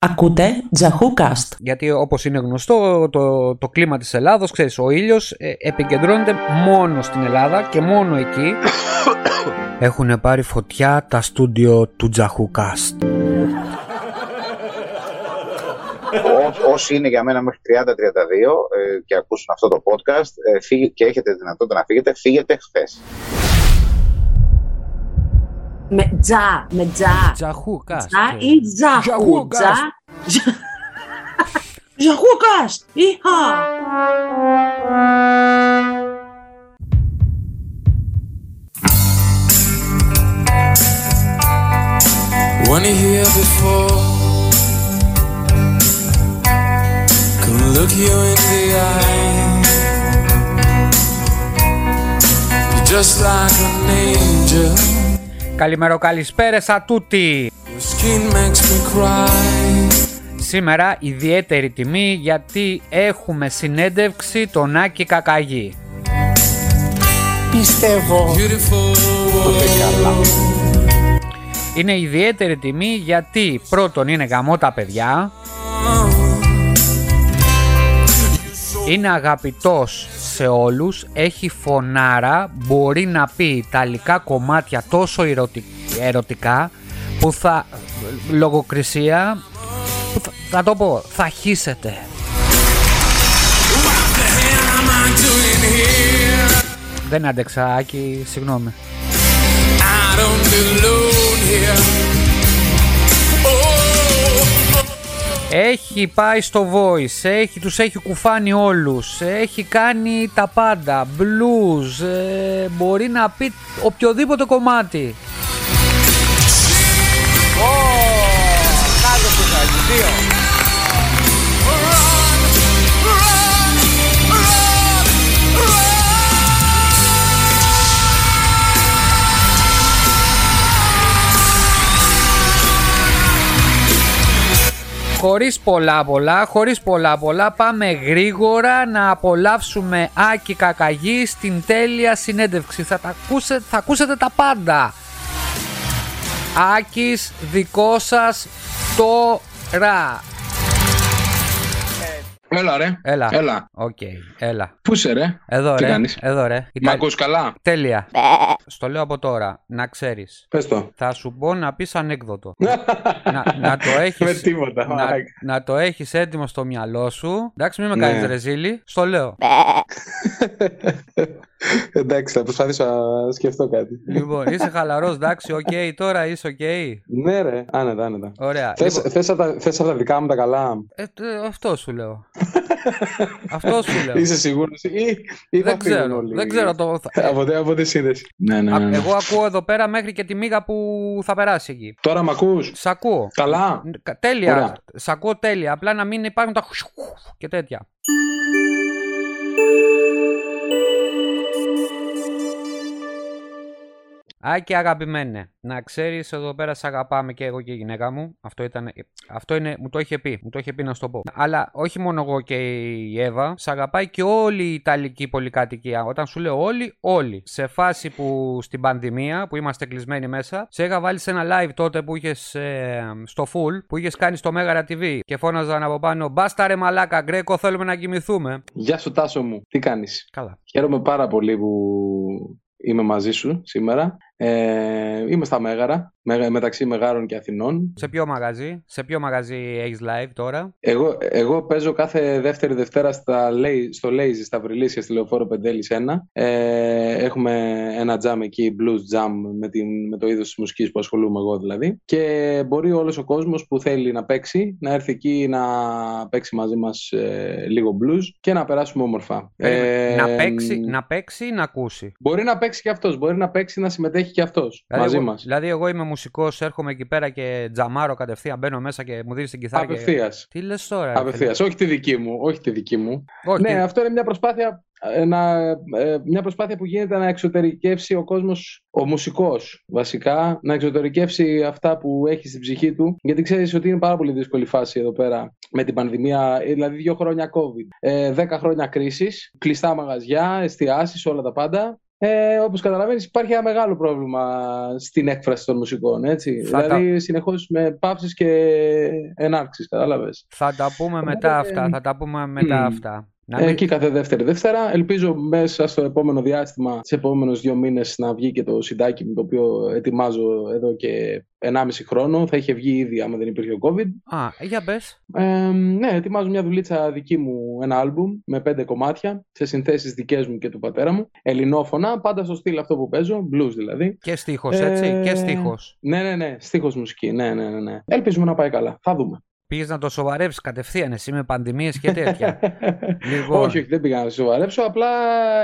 Ακούτε Τζαχούκαστ. Γιατί όπως είναι γνωστό το, το κλίμα της Ελλάδος, ξέρεις, ο ήλιος ε, επικεντρώνεται μόνο στην Ελλάδα και μόνο εκεί. Έχουν πάρει φωτιά τα στούντιο του Τζαχούκαστ. Ό- όσοι είναι για μένα μέχρι 30-32 ε, και ακούσουν αυτό το podcast ε, φύγε- και έχετε δυνατότητα να φύγετε, φύγετε χθες. Medza, medza. Jahukas. Ja eh. i jahukas. Jahukas. Iha. Weren't here before? Can look you in the eye. You're just like an angel. Καλημέρα, καλησπέρες α τούτη. Your skin makes me cry Σήμερα ιδιαίτερη τιμή γιατί έχουμε συνέντευξη τον Άκη Κακαγή. Πιστεύω. Beautiful Είναι ιδιαίτερη τιμή γιατί πρώτον είναι γαμό τα παιδιά, είναι αγαπητός σε όλους, έχει φωνάρα, μπορεί να πει ιταλικά κομμάτια τόσο ερωτι- ερωτικά που θα, λογοκρισία, που θα, θα το πω, θα χύσετε. am I doing here? Δεν άντεξα, Άκη, συγγνώμη. I don't belong here Oh, Έχει πάει στο voice, έχει, τους έχει κουφάνει όλους, έχει κάνει τα πάντα, blues, ε, μπορεί να πει οποιοδήποτε κομμάτι. Χωρίς πολλά πολλά, χωρίς πολλά πολλά, πάμε γρήγορα να απολαύσουμε Άκη Κακαγή στην τέλεια συνέντευξη. Θα, τα ακούσετε, θα ακούσετε τα πάντα. Άκης δικό σας τώρα. Έλα ρε. Έλα. Έλα. Οκ, έλα. Πού είσαι ρε; Εδώ Τι ρε, κάνεις; εδώ ρε. Μ' Ιταλ- ακούς καλά; Τέλεια. Στο λέω από τώρα, να ξέρεις. Πες το. Θα σου πω να πεις ανέκδοτο. να, να το έχεις, Με τίποτα. να, μαλάκα. να το έχεις έτοιμο στο μυαλό σου. Εντάξει, μην με κάνεις Ναι. ρεζίλι. Στο λέω. Εντάξει, θα προσπαθήσω να σκεφτώ κάτι. λοιπόν, είσαι χαλαρός, εντάξει, οκ, τώρα είσαι οκ. Ναι ρε, άνετα, άνετα. Ωραία. Θες, Λοιπόν, θες, από τα, θες από τα δικά μου τα καλά; ε, τε- αυτό σου λέω. αυτό σου λέω. Είσαι σίγουρος ή, ή θα δεν φύγουν ξέρω, όλοι. δεν ξέρω το... θα- Από, τη- από τη σύνδεση. Ναι, ναι, Α, ναι. ναι. Εγώ ακούω εδώ πέρα μέχρι και τη μίγα που θα περάσει εκεί. Τώρα μ' ακούς; Σ' ακούω. Καλά. Κα- Τέλεια. Ωραία. Σ' ακούω τέλεια. Απλά να μην υπάρχουν τα χουσ- και τέτοια. Άκη αγαπημένε, να ξέρεις εδώ πέρα σε αγαπάμε και εγώ και η γυναίκα μου. Αυτό, ήταν, αυτό είναι, μου το είχε πει, μου το είχε πει να σου το πω. Αλλά όχι μόνο εγώ και η Εύα, σε αγαπάει και όλη η Ιταλική πολυκατοικία. Όταν σου λέω όλοι, όλοι. Σε φάση που στην πανδημία, που είμαστε κλεισμένοι μέσα, σε είχα βάλει σε ένα live τότε που είχες στο full, που είχες κάνει στο Μέγαρα TV και φώναζαν από πάνω Μπάστα ρε μαλάκα, γκρέκο θέλουμε να κοιμηθούμε. Γεια σου Τάσο μου. Τι κάνεις; Καλά. Χαίρομαι πάρα πολύ που είμαι μαζί σου σήμερα. Ε, είμαι στα Μέγαρα, με- μεταξύ Μεγάρων και Αθηνών. Σε ποιο μαγαζί, σε ποιο μαγαζί έχεις live τώρα; Εγώ, εγώ παίζω κάθε δεύτερη Δευτέρα στα, Lay- στο Lazy, στα Βρυλίσια, στη Λεωφόρο Πεντέλης 1. Ε, έχουμε ένα jam εκεί, blues jam, με, την, με το είδος της μουσικής που ασχολούμαι εγώ δηλαδή. Και μπορεί όλος ο κόσμος που θέλει να παίξει, να έρθει εκεί να παίξει μαζί μας ε, λίγο blues και να περάσουμε όμορφα. Περίμενε. Ε, να, παίξει, να παίξει ή να ακούσει; Μπορεί να παίξει και αυτός, μπορεί να παίξει να συμμετέχει και αυτός μαζί εγώ, μας. δηλαδή, εγώ είμαι μουσικός, έρχομαι εκεί πέρα και τζαμάρω κατευθείαν. Μπαίνω μέσα και μου δίνεις την κιθάρα. και- Απευθείας. Τι λες τώρα, ρε Απευθείας, όχι τη δική μου, όχι τη δική μου. φίλε; Όχι, Ναι, τι- αυτό είναι μια προσπάθεια, ε, να, ε, μια προσπάθεια που γίνεται να εξωτερικεύσει ο κόσμος, ο μουσικός βασικά, να εξωτερικεύσει αυτά που έχει στην ψυχή του. Γιατί ξέρεις ότι είναι πάρα πολύ δύσκολη φάση εδώ πέρα με την πανδημία, ε, δηλαδή δύο χρόνια COVID, ε, δέκα χρόνια κρίσης, κλειστά μαγαζιά, εστιάσεις, όλα τα πάντα. Ε, όπως καταλαβαίνεις υπάρχει ένα μεγάλο πρόβλημα στην έκφραση των μουσικών, έτσι. Θα δηλαδή συνεχώς με παύσεις και ενάρξεις, κατάλαβες. Θα τα πούμε Οπότε, μετά αυτά. Θα τα πούμε μετά μμ. αυτά. Να μην- Εκεί κάθε δεύτερη Δευτέρα. Ελπίζω μέσα στο επόμενο διάστημα, σε επόμενους δύο μήνες, να βγει και το συντάκι μου, το οποίο ετοιμάζω εδώ και 1,5 χρόνο. Θα είχε βγει ήδη άμα δεν υπήρχε ο COVID. Α, για πες. Ε, ναι, ετοιμάζω μια δουλίτσα δική μου, ένα άλμπουμ με πέντε κομμάτια, σε συνθέσεις δικές μου και του πατέρα μου. Ελληνόφωνα, πάντα στο στυλ αυτό που παίζω, blues δηλαδή. Και στίχος, έτσι. Ε, Και στίχος. Ναι, ναι, ναι, στίχος μουσική, ναι, ναι, ναι, ναι. Ελπίζουμε να πάει καλά, θα δούμε. Πήγες να το σοβαρεύσεις κατευθείαν εσύ με πανδημίες και τέτοια. Λοιπόν. όχι, όχι, δεν πήγα να το σοβαρέψω, απλά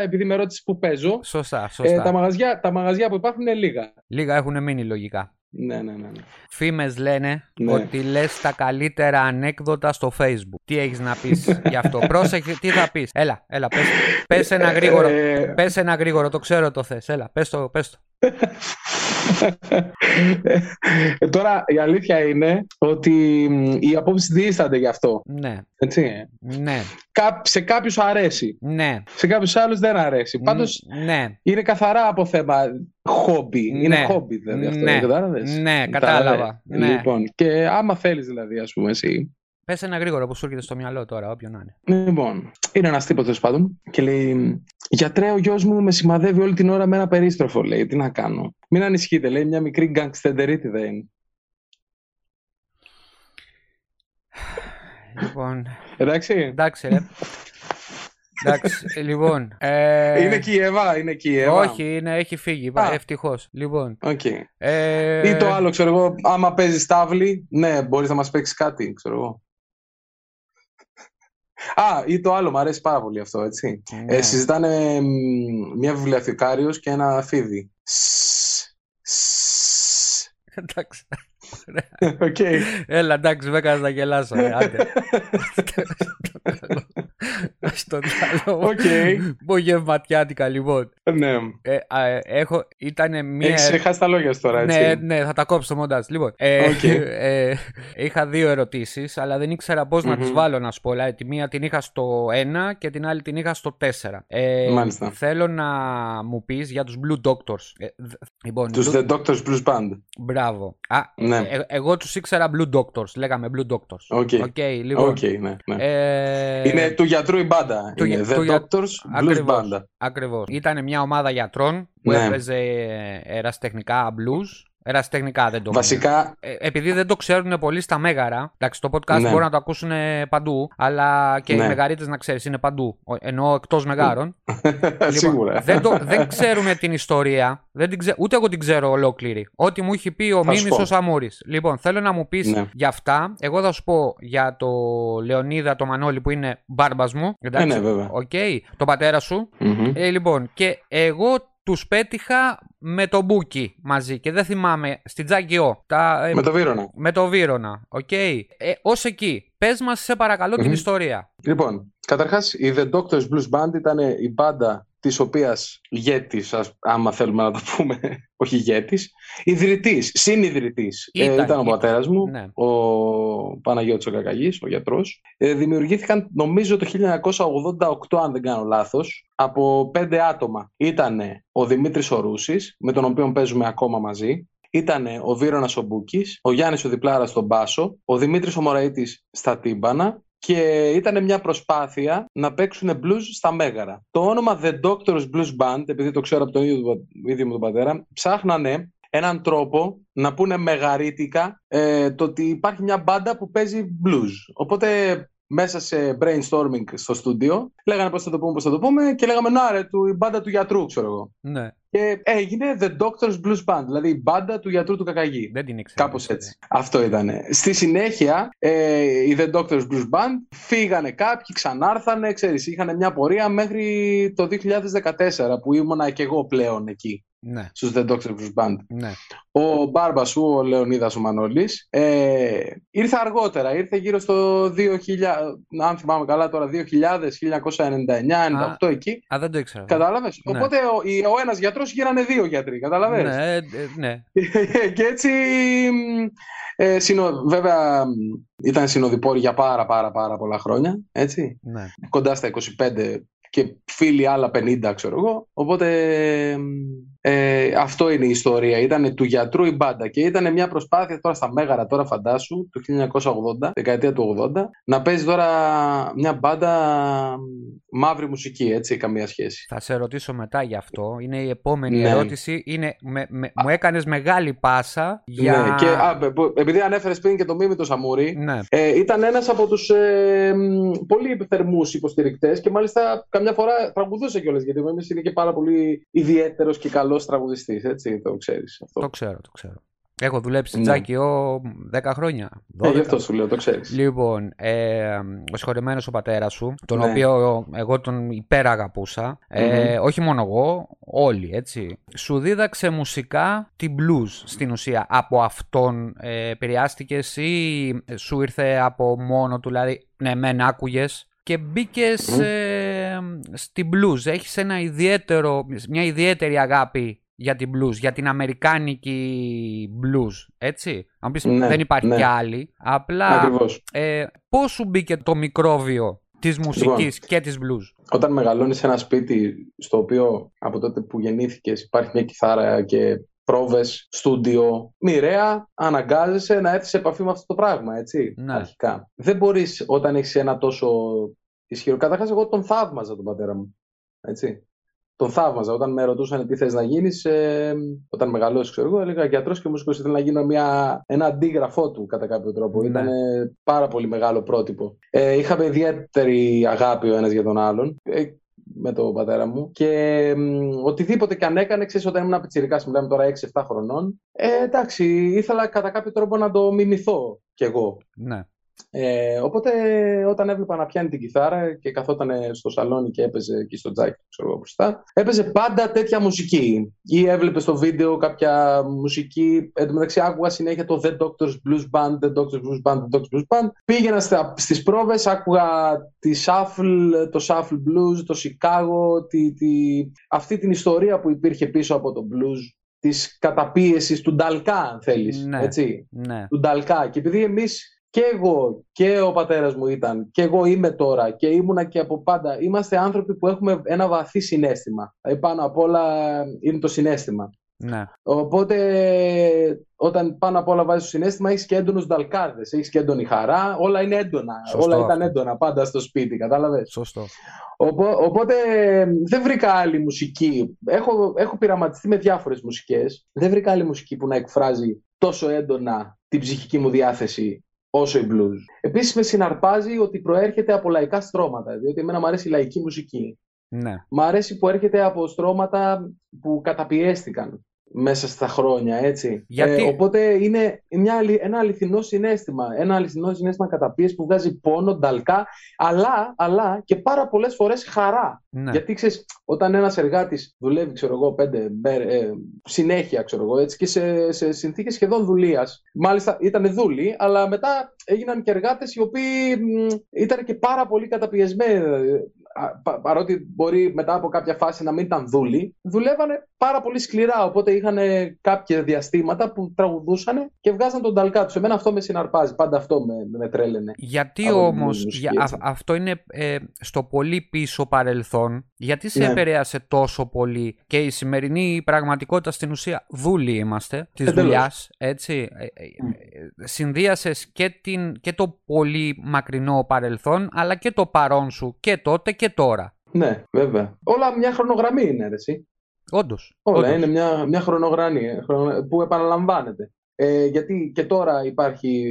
επειδή με ρώτησες που παίζω, σωστά, ε, σωστά. τα, μαγαζιά, τα μαγαζιά που υπάρχουν είναι λίγα. Λίγα έχουν μείνει λογικά. Ναι, ναι, ναι. ναι. Φήμες λένε Ναι. ότι λες τα καλύτερα ανέκδοτα στο facebook. Τι έχεις να πεις γι' αυτό; Πρόσεχε, τι θα πεις. Έλα, έλα, πες, πες ένα γρήγορο. Ε, Πες ένα γρήγορο, το ξέρω το θες. Έλα, πες το, πες το. Ε, τώρα η αλήθεια είναι ότι μ, οι απόψεις διήστανται γι' αυτό. Ναι, Έτσι. ναι, Κά- σε κάποιους αρέσει. ναι. Σε κάποιους άλλους δεν αρέσει. Πάντως Ναι, είναι καθαρά από θέμα χόμπι. Είναι Ναι. χόμπι δηλαδή αυτό. Ναι. Κατάλαβες. Ναι, κατάλαβα. Ναι. Λοιπόν, και άμα θέλεις δηλαδή ας πούμε εσύ. Πες ένα γρήγορο που σου έρχεται στο μυαλό τώρα, όποιον να είναι. Λοιπόν, είναι ένας τύπος τέλος πάντων και λέει «Γιατρέ, ο γιος μου με σημαδεύει όλη την ώρα με ένα περίστροφο», λέει. «Τι να κάνω». Μην ανησυχείτε, λέει, μια μικρή γκαγκστερίτιδα είναι. Λοιπόν, Εντάξει. εντάξει ρε. Εντάξει, ε, λοιπόν. ε, Είναι εκεί η Εύα, είναι εκεί η Εύα. Όχι, είναι, έχει φύγει, Α. ευτυχώς. Λοιπόν. Οκ. Ε, Ή το άλλο, ξέρω εγώ, άμα παίζεις τάβλι, ναι, μπορείς να μας παίξεις κάτι, ξέρω εγώ. Α, ή το άλλο, μου αρέσει πάρα πολύ αυτό, έτσι. ναι. Ε, συζητάνε μ, μια βιβλιοθηκάριος και ένα φίδι. Σσ, σσ. Εντάξει. Οκ. Έλα, εντάξει, με έκανες να γελάσω. ρε, Άντε. Στο διάολο. Οκ. Απογευματιάτικα, λοιπόν. Ναι. Ε, α, ε, έχω, ήταν μία... Έχεις χάσει τα λόγια σου τώρα, έτσι. Ναι, ναι, θα τα κόψω στο μοντάζ. Λοιπόν, ε, Οκ. ε, είχα δύο ερωτήσεις, αλλά δεν ήξερα πώς να Μμμ. τις βάλω να σου πω. Δηλαδή, τη μία την είχα στο 1 και την άλλη την είχα στο 4. Ε, Μάλιστα. Θέλω να μου πεις για τους Blue Doctors. Ε, δ- λοιπόν, Τους Blue- The Doctors Blues Band. Μπράβο. Α, Ναι. Ε, εγώ τους ήξερα Blue Doctors. Λέγαμε Blue Doctors. Οκ. Οκ, λοιπόν. Οκ, ναι. ναι. Ε, Είναι του γιατρού η μπάντα. του Είναι για- The του για- Doctors Blues Ακριβώς. Band. Ακριβώς. Ήταν μια ομάδα γιατρών που Ναι. έπαιζε ε, ερασιτεχνικά blues. Ερασιτεχνικά δεν το Βασικά, Ε, επειδή δεν το ξέρουν πολύ στα Μέγαρα, εντάξει, το podcast Ναι. μπορεί να το ακούσουν ε, παντού, αλλά και οι Ναι. μεγαρίτες να ξέρεις είναι παντού, ο- εννοώ εκτός Μεγάρων. Λοιπόν, σίγουρα. δεν, το, δεν ξέρουν την ιστορία, δεν την ξέ, ούτε εγώ την ξέρω ολόκληρη. Ό,τι μου έχει πει ο Θα σου Μίμης πω. ο Σαμούρης. Λοιπόν, θέλω να μου πεις Ναι. για αυτά. Εγώ θα σου πω για το Λεωνίδα το Μανώλη που είναι μπάρμπας μου. Εντάξει, ναι, βέβαια. Οκ, τον πατέρα σου. Μμμ. Ε, λοιπόν, και εγώ τους πέτυχα με το Μπούκι μαζί και δεν θυμάμαι, στην Τζάγκιό. Τα, ε, Με το Βύρονα. με το Βύρονα, οκ. Ε, ως εκεί, πες μας σε παρακαλώ την Μμμ. ιστορία. Λοιπόν, καταρχάς η The Doctors Blues Band ήταν η μπάντα της οποίας ηγέτης, ας- άμα θέλουμε να το πούμε, όχι ηγέτης, ιδρυτής, συνειδητής ε, Ήταν, ήταν, ο ήταν. πατέρας μου, Ναι. ο Παναγιώτης ο Κακαγής, ο γιατρός. Ε, δημιουργήθηκαν νομίζω το 1988, αν δεν κάνω λάθος, από πέντε άτομα. Ήτανε ο Δημήτρης ο Ρούσης, με τον οποίο παίζουμε ακόμα μαζί. Ήτανε ο Βίρονας ο Μπούκης, ο Γιάννης ο Διπλάρας στον Μπάσο, ο Δημήτρης ο Μωραΐτης στα τύμπανα και ήταν μια προσπάθεια να παίξουν blues στα μέγαρα. Το όνομα The Doctors Blues Band, επειδή το ξέρω από τον ίδιο, του- ίδιο μου τον πατέρα, ψάχνανε έναν τρόπο να πούνε μεγαρίτικα ε, το ότι υπάρχει μια μπάντα που παίζει blues. Οπότε μέσα σε brainstorming στο στούντιο λέγανε πώς θα το πούμε, πώς θα το πούμε και λέγαμε να ρε, του, η μπάντα του γιατρού ξέρω εγώ. Ναι, Και έγινε The Doctors Blues Band, δηλαδή η μπάντα του γιατρού του Κακαγή. δεν την ήξερα. Κάπως έτσι. Αυτό ήταν. Στη συνέχεια, ε, οι The Doctors Blues Band φύγανε κάποιοι, ξανάρθανε, ξέρεις, είχαν μια πορεία μέχρι το 2014 που ήμουνα και εγώ πλέον εκεί, Ναι, στους The Doctors Blues Band. ναι. Ο μπάρμπα σου, ο Λεωνίδας ο Μανώλης, ε, ήρθε αργότερα, ήρθε γύρω στο 2000, αν θυμάμαι καλά τώρα, 2000, 1999, 98 εκεί. Α, δεν το ήξερα. Κατάλαβες; Ναι. Οπότε ο, η- ο ένας γιατρός γίνανε δύο γιατροί, κατάλαβες; Ναι, ε, ε, ναι. και έτσι, μ, ε, συνο, βέβαια, μ, ήταν συνοδοιπόροι για πάρα πάρα πάρα πολλά χρόνια, έτσι. ναι. Κοντά στα 25 και φίλοι άλλα 50, ξέρω εγώ. Οπότε ε, αυτό είναι η ιστορία. Ήταν του γιατρού η μπάντα και ήταν μια προσπάθεια τώρα στα Μέγαρα, τώρα φαντάσου, του 1980, δεκαετία του 80, να παίζει τώρα μια μπάντα μαύρη μουσική, έτσι, καμία σχέση. Θα σε ρωτήσω μετά γι' αυτό. Είναι η επόμενη Ναι. ερώτηση. Είναι, με, με- μου έκανες μεγάλη πάσα για... Ναι, και, α, μπε- μπο- επειδή ανέφερες πριν και το μίμη το Σαμούρι, Ναι. Ε, ήταν ένας από τους ε, μ, πολύ θερμούς υποστηρικτές και μάλιστα καμιά φορά τραγουδούσε κιόλας γιατί ο Μίμης είναι και πάρα πολύ ιδιαίτερος και καλός τραγουδιστής, έτσι, το ξέρεις αυτό. Το ξέρω, το ξέρω. Έχω δουλέψει στην Ναι. Τζάκιο 10 χρόνια. Ε, 12. γι' αυτό σου λέω, το ξέρεις. Λοιπόν, ε, ο συγχωρεμένος ο πατέρας σου, τον Ναι. οποίο εγώ τον υπεραγαπούσα, ε, όχι μόνο εγώ, όλοι έτσι. Σου δίδαξε μουσικά την blues στην ουσία. Από αυτόν ε, επηρεάστηκες ή σου ήρθε από μόνο του, δηλαδή, ναι, μεν άκουγες και μπήκες στην blues. Έχεις ένα ιδιαίτερο, μια ιδιαίτερη αγάπη για την blues, για την αμερικάνικη blues, έτσι; Αν πεις Ναι, δεν υπάρχει ναι. κι άλλη, απλά Ακριβώς. ε, πώς σου μπήκε το μικρόβιο της μουσικής Λοιπόν. και της blues; Όταν μεγαλώνεις σε ένα σπίτι στο οποίο από τότε που γεννήθηκες υπάρχει μια κιθάρα και πρόβες, στούντιο, μοιραία αναγκάζεσαι να έρθεις σε επαφή με αυτό το πράγμα, έτσι, Ναι. αρχικά. Δεν μπορείς όταν έχεις ένα τόσο ισχυρό... Καταρχάς εγώ τον θαύμαζα τον πατέρα μου, έτσι. Τον θαύμαζα. Όταν με ρωτούσαν τι θες να γίνεις, ε, όταν μεγαλώσεις, ξέρω εγώ, έλεγα γιατρός και μουσικός. Ήθελα να γίνω μια, ένα αντίγραφό του κατά κάποιο τρόπο. Ναι. Ήταν πάρα πολύ μεγάλο πρότυπο. Ε, είχαμε ιδιαίτερη αγάπη ο ένας για τον άλλον. Ε, με τον πατέρα μου και μ, οτιδήποτε και αν έκανε, ξέρεις όταν ήμουν πιτσιρικάς, μιλάμε τώρα 6-7 χρονών, ε, εντάξει, ήθελα κατά κάποιο τρόπο να το μιμηθώ κι εγώ. Ναι. Ε, οπότε όταν έβλεπα να πιάνει την κιθάρα και καθόταν στο σαλόνι και έπαιζε εκεί στο τζάκι, ξέρω εγώ μπροστά, έπαιζε πάντα τέτοια μουσική. Ή έβλεπε στο βίντεο κάποια μουσική. Εν τω μεταξύ άκουγα συνέχεια το The Doctor's Blues Band, The Doctor's Blues Band, The Doctor's Blues Band. Πήγαινα στα, στις πρόβες, άκουγα τη Shuffle, το Shuffle Blues, το Chicago, τη, τη, αυτή την ιστορία που υπήρχε πίσω από το blues, της καταπίεσης του Νταλκά, αν θέλεις, Ναι. έτσι Ναι. του Νταλκά. Και επειδή εμείς και εγώ και ο πατέρας μου ήταν και εγώ είμαι τώρα και ήμουνα και από πάντα είμαστε άνθρωποι που έχουμε ένα βαθύ συνέστημα. Δηλαδή πάνω απ' όλα είναι το συνέστημα. Ναι. Οπότε όταν πάνω απ' όλα βάζεις το συνέστημα έχεις και έντονους νταλκάδες, έχεις και έντονη χαρά, όλα είναι έντονα. Σωστό όλα ήταν αυτό. έντονα πάντα στο σπίτι, κατάλαβες; Σωστό. Οπό- Οπότε δεν βρήκα άλλη μουσική. Έχω, έχω πειραματιστεί με διάφορες μουσικές. Δεν βρήκα άλλη μουσική που να εκφράζει τόσο έντονα την ψυχική μου διάθεση όσο η blues. Επίσης με συναρπάζει ότι προέρχεται από λαϊκά στρώματα, διότι εμένα μου αρέσει η λαϊκή μουσική. Ναι. Μ' αρέσει που έρχεται από στρώματα που καταπιέστηκαν μέσα στα χρόνια, έτσι. Γιατί- Ε, οπότε είναι μια, αλη- ένα αληθινό συνέστημα. Ένα αληθινό συνέστημα καταπίεσης που βγάζει πόνο, νταλκά, αλλά, αλλά και πάρα πολλές φορές χαρά. Ναι. Γιατί ξέρεις, όταν ένας εργάτης δουλεύει, ξέρω εγώ, πέντε μέρες, ε, συνέχεια, ξέρω εγώ, έτσι, και σε, σε συνθήκες σχεδόν δουλείας, μάλιστα ήταν δούλοι, αλλά μετά έγιναν και εργάτες οι οποίοι μ, ήταν και πάρα πολύ καταπιεσμένοι. Δηλαδή, α, πα- παρότι μπορεί μετά από κάποια φάση να μην ήταν δούλοι, δουλεύανε πάρα πολύ σκληρά. Οπότε είχαν κάποια διαστήματα που τραγουδούσαν και βγάζαν τον ταλκά τους. Εμένα αυτό με συναρπάζει. Πάντα αυτό με, με τρέλαινε. Γιατί από την όμως, μουσική, για, έτσι. α- αυτό είναι ε, στο πολύ πίσω παρελθόν, γιατί σε Ναι. επηρέασε τόσο πολύ και η σημερινή πραγματικότητα στην ουσία δούλοι είμαστε της Εντελώς. δουλειάς, έτσι. Ε, ε, ε, συνδύασες και, την, και το πολύ μακρινό παρελθόν, αλλά και το παρόν σου και τότε και τώρα. Ναι, βέβαια. Όλα μια χρονογραμμή είναι, ρε, εσύ. Όντως. Όλα όντως. είναι μια, μια χρονογραμμή ε, χρονο- που επαναλαμβάνεται. Ε, γιατί και τώρα υπάρχει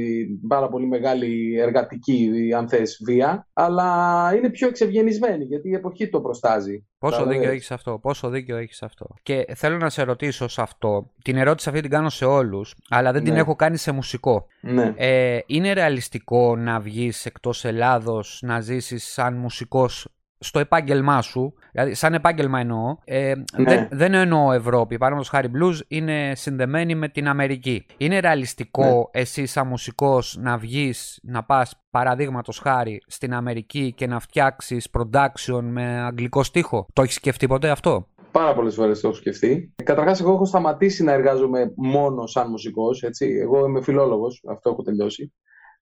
πάρα πολύ μεγάλη εργατική, αν θες, βία, αλλά είναι πιο εξευγενισμένη, γιατί η εποχή το προστάζει. Πόσο Κατάλαβες. δίκιο έχεις αυτό, πόσο δίκιο έχεις αυτό. Και θέλω να σε ρωτήσω σε αυτό, την ερώτηση αυτή την κάνω σε όλους, αλλά δεν την Ναι. έχω κάνει σε μουσικό. Ναι. Ε, είναι ρεαλιστικό να βγεις εκτός Ελλάδος, να ζήσεις σαν μουσικός στο επάγγελμά σου, δηλαδή σαν επάγγελμα εννοώ, ε, Ναι. δεν, δεν εννοώ Ευρώπη, παράδειγματος χάρη blues είναι συνδεμένη με την Αμερική. Είναι ρεαλιστικό Ναι. εσύ σαν μουσικός να βγεις, να πας παραδείγματος χάρη στην Αμερική και να φτιάξεις production με αγγλικό στίχο; Το έχεις σκεφτεί ποτέ αυτό; Πάρα πολλές φορές το έχω σκεφτεί. Καταρχάς, εγώ έχω σταματήσει να εργάζομαι μόνο σαν μουσικός. Εγώ είμαι φιλόλογος, αυτό έχω τελειώσει.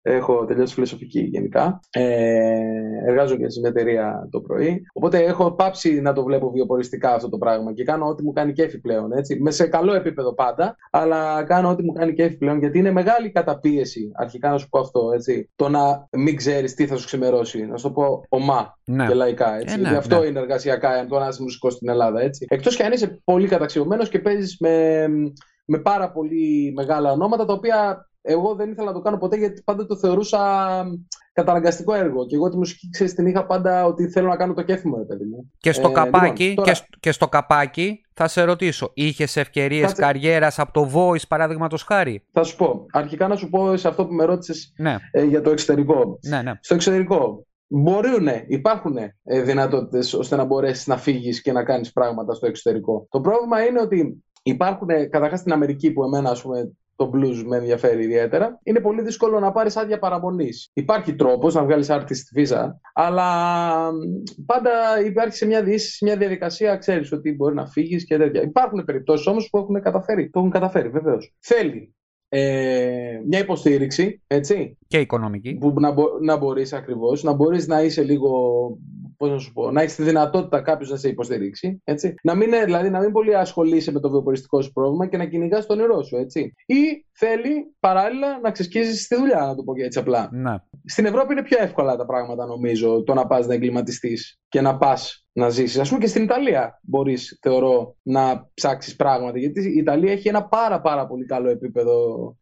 Έχω τελειώσει φιλοσοφική γενικά. Ε, εργάζομαι και σε μια εταιρεία το πρωί. Οπότε έχω πάψει να το βλέπω βιοποριστικά αυτό το πράγμα και κάνω ό,τι μου κάνει κέφι πλέον. Έτσι. Με σε καλό επίπεδο πάντα, αλλά κάνω ό,τι μου κάνει κέφι πλέον γιατί είναι μεγάλη καταπίεση. Αρχικά να σου πω αυτό. Έτσι. Το να μην ξέρεις τι θα σου ξημερώσει. Να σου το πω ομά Ναι. και λαϊκά. Έτσι. Ε, ναι, γιατί αυτό ναι. είναι εργασιακά το να είσαι μουσικό στην Ελλάδα. Έτσι. Εκτός και αν είσαι πολύ καταξιωμένος και παίζεις με, με πάρα πολύ μεγάλα ονόματα τα οποία εγώ δεν ήθελα να το κάνω ποτέ γιατί πάντα το θεωρούσα καταναγκαστικό έργο. Και εγώ τη μουσική, ξέρεις, την είχα πάντα ότι θέλω να κάνω το κέφι μου, ρε παιδί μου. Και στο, Ε, καπάκι, λοιπόν, τώρα- και, σ- και στο καπάκι θα σε ρωτήσω, είχες ευκαιρίες Κάτσε. καριέρας από το Voice παραδείγματος χάρη; Θα σου πω. Αρχικά να σου πω σε αυτό που με ρώτησες Ναι, για το εξωτερικό. ναι, ναι. Στο εξωτερικό μπορούν, υπάρχουν ε, δυνατότητες ώστε να μπορέσεις να φύγεις και να κάνεις πράγματα στο εξωτερικό. Το πρόβλημα είναι ότι υπάρχουν, ε, καταρχάς στην Αμερική που εμένα ας πούμε το blues με ενδιαφέρει ιδιαίτερα, είναι πολύ δύσκολο να πάρεις άδεια παραμονής. Υπάρχει τρόπος να βγάλεις artist visa, αλλά μ, πάντα υπάρχει σε μια, διοίκηση, σε μια διαδικασία, ξέρεις ότι μπορεί να φύγεις και τέτοια. Υπάρχουν περιπτώσεις όμως που έχουν καταφέρει. Το έχουν καταφέρει βεβαίως. Θέλει ε, μια υποστήριξη, έτσι, Και οικονομική. που να, μπο, να μπορείς ακριβώς, να μπορείς να είσαι λίγο, πώς να σου πω, να έχεις τη δυνατότητα κάποιος να σε υποστηρίξει, έτσι. Να μην, ε, δηλαδή, να μην πολύ ασχολείσαι με το βιοποριστικό σου πρόβλημα και να κυνηγάς το νερό σου, έτσι. Ή θέλει παράλληλα να ξεσκίζεις στη δουλειά, να το πω και έτσι απλά. Ναι. Στην Ευρώπη είναι πιο εύκολα τα πράγματα, νομίζω, το να πας να εγκληματιστείς και να πας να ζήσεις. Ας πούμε και στην Ιταλία μπορείς, θεωρώ, να ψάξεις πράγματα, γιατί η Ιταλία έχει ένα πάρα πάρα πολύ καλό επίπεδο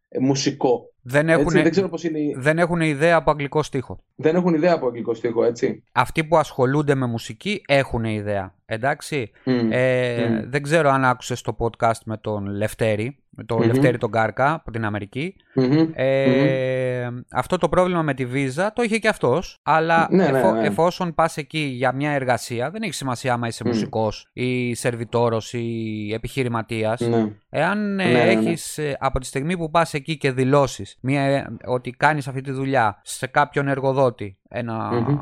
ε, μουσικό. Δεν Έτσι, έχουν, δεν ξέρω πώς είναι η- δεν έχουν ιδέα από αγγλικό στίχο. δεν έχουν ιδέα από αγγλικό στίχο, έτσι. Αυτοί που ασχολούνται με μουσική έχουν ιδέα. Εντάξει. Μμ. Ε, Μμ. Δεν ξέρω αν άκουσες το podcast με τον Λευτέρη, με τον Μμμ. Λευτέρη τον Κάρκα από την Αμερική. Μμμ. Ε, Αυτό το πρόβλημα με τη βίζα το είχε και αυτός, αλλά Ναι, ναι, εφο- ναι. εφόσον πας εκεί για μια εργασία, δεν έχει σημασία άμα είσαι Μμ. μουσικός ή σερβιτόρος ή επιχειρηματίας. Ναι. Εάν ε, Ναι, ναι, ναι. έχεις ε, από τη στιγμή που πας εκεί και δηλώσεις μια, ε, ότι κάνεις αυτή τη δουλειά σε κάποιον εργοδότη, ένα Μμμ. ε,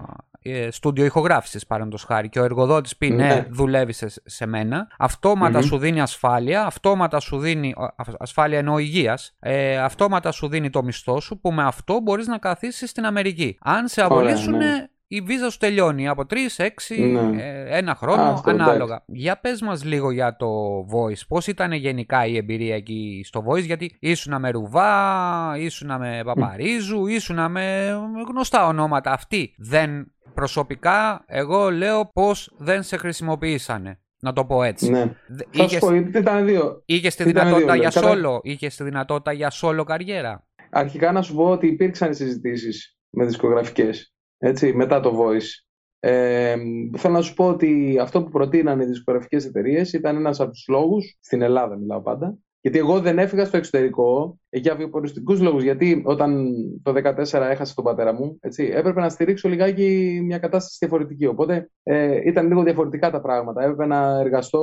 στούντιο ηχογράφησης παραδείγματος χάρη και ο εργοδότης πει ναι, Ναι. δουλεύεις σε, σε μένα, αυτόματα Μμμ. σου δίνει ασφάλεια, αυτόματα σου δίνει, α, ασφάλεια εννοώ υγείας, ε, αυτόματα σου δίνει το μισθό σου που με αυτό μπορείς να καθίσεις στην Αμερική. Αν σε Ωραία, απολύσουν ναι. Η βίζα σου τελειώνει από 3, 6, Ναι. ένα χρόνο, Αυτό, ανάλογα. Για πες μας λίγο για το Voice. Πώς ήταν γενικά η εμπειρία εκεί στο Voice, γιατί ήσουνα με Ρουβά, ήσουνα με Παπαρίζου, ήσουνα με γνωστά ονόματα. Αυτοί δεν προσωπικά, εγώ λέω πως δεν σε χρησιμοποιήσανε. Να το πω έτσι. ναι. Δε- Θα σου Είχες, πω, γιατί ήταν δύο. είχες τη ήταν δυνατότητα δύο, για λέω. Κατα- solo, είχες τη δυνατότητα για solo καριέρα; Αρχικά να σου πω ότι υπήρξαν συζητήσεις με δισκογραφικές, έτσι, μετά το Voice. Ε, θέλω να σου πω ότι αυτό που προτείνανε οι δισκογραφικές εταιρείες ήταν ένας από τους λόγους, στην Ελλάδα μιλάω πάντα, γιατί εγώ δεν έφυγα στο εξωτερικό για βιοποριστικούς λόγους, γιατί όταν το 2014 έχασα τον πατέρα μου, έτσι, έπρεπε να στηρίξω λιγάκι μια κατάσταση διαφορετική, οπότε ε, ήταν λίγο διαφορετικά τα πράγματα, έπρεπε να εργαστώ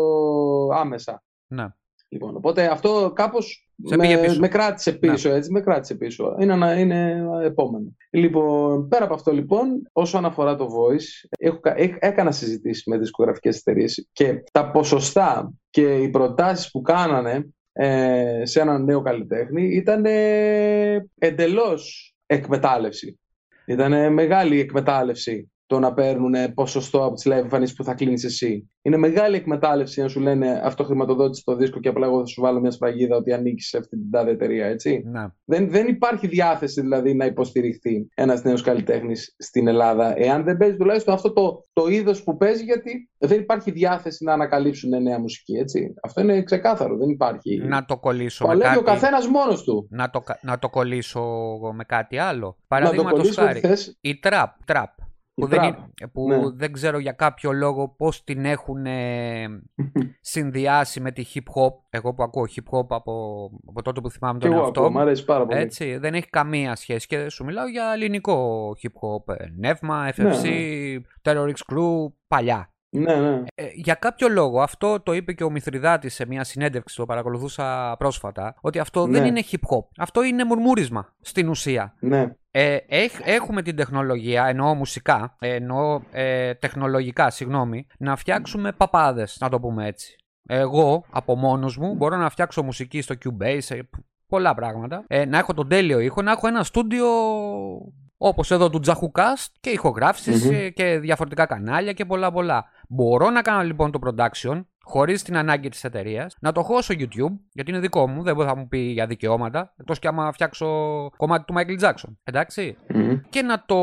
άμεσα. Ναι. Λοιπόν, οπότε αυτό κάπως Σε πήγε με, πίσω. Ναι. με κράτησε πίσω, έτσι, με κράτησε πίσω. Είναι, ένα, είναι επόμενο. Λοιπόν, πέρα από αυτό λοιπόν, όσον αφορά το voice, έχω, κα- έχ- έκανα συζητήσεις με δισκογραφικές εταιρείες και τα ποσοστά και οι προτάσεις που κάνανε ε, σε έναν νέο καλλιτέχνη ήταν ε, εντελώς εκμετάλλευση. Ήταν μεγάλη εκμετάλλευση το να παίρνουν ποσοστό από τις live εμφανίσεις που θα κλείνεις εσύ. Είναι μεγάλη εκμετάλλευση να σου λένε αυτό χρηματοδότησε το δίσκο και απλά εγώ θα σου βάλω μια σφραγίδα ότι ανήκεις σε αυτή την τάδε εταιρεία, έτσι. Ναι. Δεν, δεν υπάρχει διάθεση δηλαδή να υποστηριχθεί ένας νέος καλλιτέχνης στην Ελλάδα, εάν δεν παίζει τουλάχιστον αυτό το, το είδος που παίζει, γιατί δεν υπάρχει διάθεση να ανακαλύψουν νέα μουσική, έτσι. Αυτό είναι ξεκάθαρο, δεν υπάρχει. Να το κολλήσω με Παλεύει ο κάτι. καθένας μόνος του. Να το, κα- να το κολλήσω με κάτι άλλο. Να το Παραδείγματος κολλήσει ό,τι χάρη. θες. Η trap, trap. Η Που, δεν, trap, είναι- που ναι. δεν ξέρω για κάποιο λόγο πώς την έχουν ε, συνδυάσει με τη hip hop. Εγώ που ακούω hip hop από, από τότε που θυμάμαι Και τον εγώ εαυτό ακούω, μου μου. αρέσει πάρα πολύ. Έτσι, δεν έχει καμία σχέση και σου μιλάω για ελληνικό hip hop. ε, Νεύμα, FFC, Terror X Crew, παλιά. Ναι, ναι. Ε, για κάποιο λόγο, αυτό το είπε και ο Μηθριδάτης σε μια συνέντευξη, το παρακολουθούσα πρόσφατα, ότι αυτό δεν Ναι. είναι hip hop. Αυτό είναι μουρμούρισμα στην ουσία. ναι. Ε, έχ- έχουμε την τεχνολογία, εννοώ μουσικά, ε, εννοώ ε, τεχνολογικά, συγγνώμη, να φτιάξουμε παπάδες, να το πούμε έτσι. Εγώ, από μόνος μου, μπορώ να φτιάξω μουσική στο Cubase, ε, πολλά πράγματα. Ε, να έχω τον τέλειο ήχο, να έχω ένα στούντιο όπως εδώ του Τζαχουκάστ και ηχογραφηση Μμμ. ε, και διαφορετικά κανάλια και πολλά πολλά. Μπορώ να κάνω λοιπόν το production χωρίς την ανάγκη της εταιρείας, να το έχω στο YouTube, γιατί είναι δικό μου, δεν θα μου πει για δικαιώματα, εκτός και άμα φτιάξω κομμάτι του Michael Jackson. Εντάξει Μμμ. και να, το,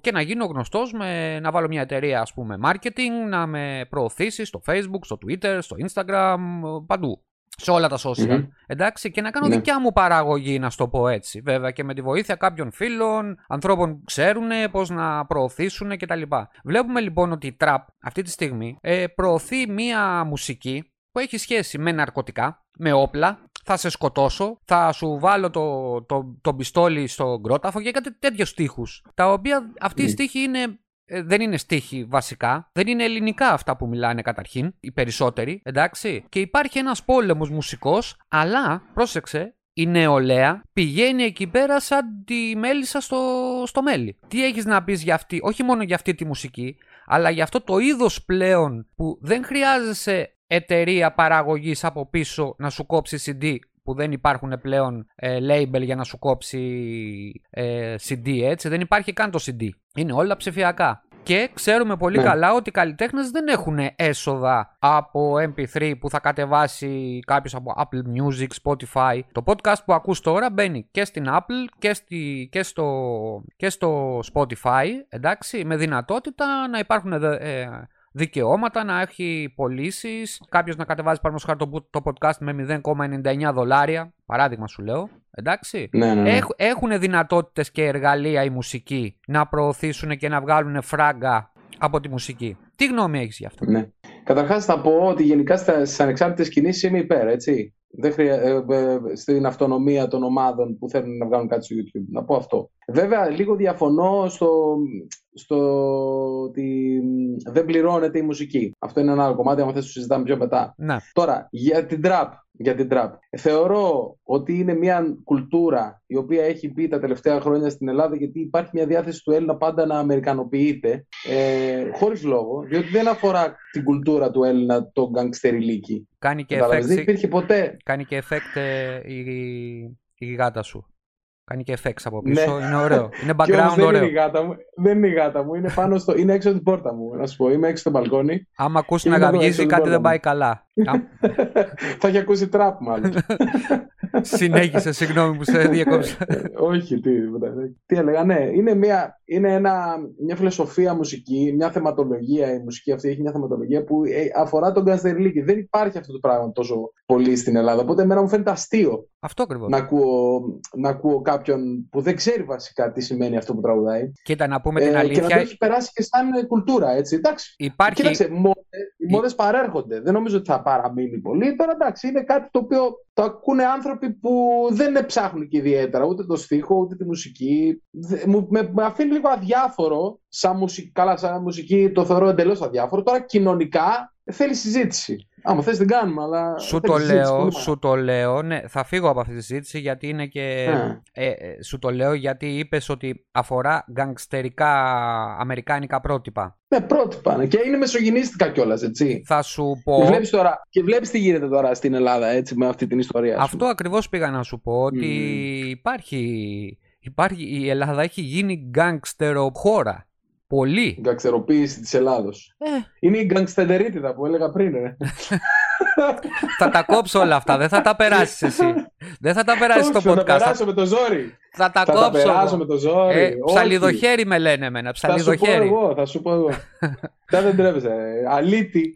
και να γίνω γνωστός με να βάλω μια εταιρεία ας πούμε marketing, να με προωθήσει στο facebook, στο twitter, στο instagram, παντού. Σε όλα τα social. Μμμ. Εντάξει, και να κάνω Ναι. δικιά μου παραγωγή, να στο πω έτσι. Βέβαια και με τη βοήθεια κάποιων φίλων, ανθρώπων που ξέρουν πώς να προωθήσουν κτλ. Βλέπουμε λοιπόν ότι η trap αυτή τη στιγμή ε, προωθεί μία μουσική που έχει σχέση με ναρκωτικά, με όπλα, θα σε σκοτώσω, θα σου βάλω το, το, το πιστόλι στο γκρόταφο και κάτι τέτοιους στίχους. Τα οποία αυτοί οι Mm. στίχοι είναι, ε, δεν είναι στίχοι βασικά, δεν είναι ελληνικά αυτά που μιλάνε καταρχήν, οι περισσότεροι, εντάξει. Και υπάρχει ένας πόλεμος μουσικός, αλλά, πρόσεξε, η νεολαία πηγαίνει εκεί πέρα σαν τη μέλισσα στο, στο μέλι. Τι έχεις να πεις για αυτή, όχι μόνο για αυτή τη μουσική, αλλά για αυτό το είδος πλέον που δεν χρειάζεσαι εταιρεία παραγωγής από πίσω να σου κόψει CD που δεν υπάρχουν πλέον ε, label για να σου κόψει ε, CD έτσι, δεν υπάρχει καν το CD. Είναι όλα ψηφιακά. Και ξέρουμε πολύ Ναι. καλά ότι οι καλλιτέχνες δεν έχουν έσοδα από MP3 που θα κατεβάσει κάποιος από Apple Music, Spotify. Το podcast που ακούς τώρα μπαίνει και στην Apple και, στη, και, στο, και στο Spotify, εντάξει, με δυνατότητα να υπάρχουν δε- ε, δικαιώματα, να έχει πωλήσεις, κάποιος να κατεβάζει παραδείγματος χάρη το, το podcast με 0,99 δολάρια. Παράδειγμα σου λέω. Εντάξει. Ναι, ναι, ναι. Έχ, έχουν δυνατότητες και εργαλεία οι μουσικοί να προωθήσουν και να βγάλουν φράγκα από τη μουσική. Τι γνώμη έχεις γι' αυτό; Ναι. Καταρχάς, θα πω ότι γενικά στις ανεξάρτητες κινήσεις είμαι υπέρ, έτσι. Δεν χρεια... ε, ε, στην αυτονομία των ομάδων που θέλουν να βγάλουν κάτι στο YouTube. Να πω αυτό. Βέβαια, λίγο διαφωνώ στο, στο ότι μ, δεν πληρώνεται η μουσική. Αυτό είναι ένα άλλο κομμάτι, αν θες το συζητάμε πιο μετά. Ναι. Τώρα, για την trap. Για την trap. Θεωρώ ότι είναι μια κουλτούρα η οποία έχει μπει τα τελευταία χρόνια στην Ελλάδα γιατί υπάρχει μια διάθεση του Έλληνα πάντα να αμερικανοποιείται ε, χωρίς λόγο, διότι δεν αφορά την κουλτούρα του Έλληνα το γκαγκστεριλίκι. Κάνει και Κατάλαβες, Δεν effects, υπήρχε ποτέ. κάνει και effect ε, η, η γάτα σου. Κάνει και effects από πίσω. Ναι. Είναι ωραίο. Είναι Και όμως background δεν ωραίο. είναι η γάτα μου. Δεν είναι η γάτα μου. Είναι, πάνω στο, είναι έξω από την πόρτα μου. Να σου πω. Είμαι έξω στο μπαλκόνι. Άμα ακούσεις Και να είναι εδώ γαυγίζει, έξω κάτι την δεν πόρτα πάει καλά. Α, Θα έχει ακούσει τραπ, μάλλον. Συνέχισε, συγγνώμη που σε διέκοψα. Όχι, τι, τίποτα. τι έλεγα. Ναι, είναι, μια, είναι ένα, μια φιλοσοφία μουσική, μια θεματολογία. Η μουσική αυτή έχει μια θεματολογία που ε, αφορά τον Γκανστερλίκη. Δεν υπάρχει αυτό το πράγμα τόσο πολύ στην Ελλάδα. Οπότε εμένα μου φαίνεται αστείο Αυτό ακριβώς. να ακούω, να ακούω κάποιον που δεν ξέρει βασικά τι σημαίνει αυτό που τραγουδάει. Κοίτα, να πούμε την Ε, και να το αλήθεια. έχει περάσει και σαν ε, κουλτούρα, έτσι. Εντάξει. Υπάρχει. Κοίταξε, μόδες, οι Η- μόδες παρέρχονται. Δεν νομίζω ότι θα παραμείνει πολύ. Τώρα εντάξει, είναι κάτι το οποίο το ακούνε άνθρωποι που δεν ψάχνουν και ιδιαίτερα ούτε το στίχο ούτε τη μουσική. Δε- μου- με, με αφήνει λίγο αδιάφορο. Σαν μουσική, καλά, σαν μουσική το θεωρώ εντελώς αδιάφορο. Τώρα κοινωνικά θέλει συζήτηση. Άμα θες την κάνουμε, αλλά. Σου θέλει το συζήτηση, λέω, πολύ σου το λέω, ναι, θα φύγω από αυτή τη συζήτηση γιατί είναι και... Ναι. Ε, ε, σου το λέω γιατί είπες ότι αφορά γκαγκστερικά αμερικάνικα πρότυπα. Ναι, πρότυπα. ναι. Και είναι μεσογενίστικα κιόλας, έτσι. Θα σου Και πω... βλέπεις, τώρα, και βλέπεις τι γίνεται τώρα στην Ελλάδα, έτσι, με αυτή την ιστορία. ας Αυτό πούμε. ακριβώς πήγα να σου πω ότι υπάρχει, υπάρχει... Η Ελλάδα έχει γίνει γκάγκστερο χώρα. Πολύ. Η γκαγκστεροποίηση της Ελλάδος. Ε, Είναι η γκαγκστερίτιδα που έλεγα πριν. Ρε. θα τα κόψω όλα αυτά, δεν θα τα περάσεις εσύ. δεν θα τα περάσεις στο Όχι, Θα τα podcast. Θα, περάσω με το ζόρι. θα τα Θα τα κόψω. περάσω με το ζόρι. Ε, Όχι. ψαλιδοχέρι με λένε εμένα, Θα σου πω ψαλιδοχέρι. εγώ, θα σου πω εγώ. Δεν δεν τρέπεσαι. ρε. Αλήτη.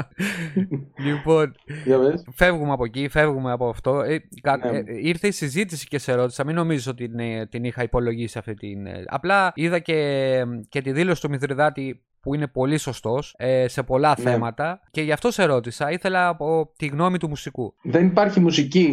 λοιπόν, Για πες. φεύγουμε από εκεί, φεύγουμε από αυτό. Ε, κα- Ναι. ε, ήρθε η συζήτηση και σε ρώτησα, μην νομίζεις ότι την, ε, την είχα υπολογίσει αυτή την... ε, απλά είδα και, και τη δήλωση του Μηθριδάτη που είναι πολύ σωστός ε, σε πολλά Ναι. θέματα και γι' αυτό σε ρώτησα. Ήθελα από τη γνώμη του μουσικού. Δεν υπάρχει μουσική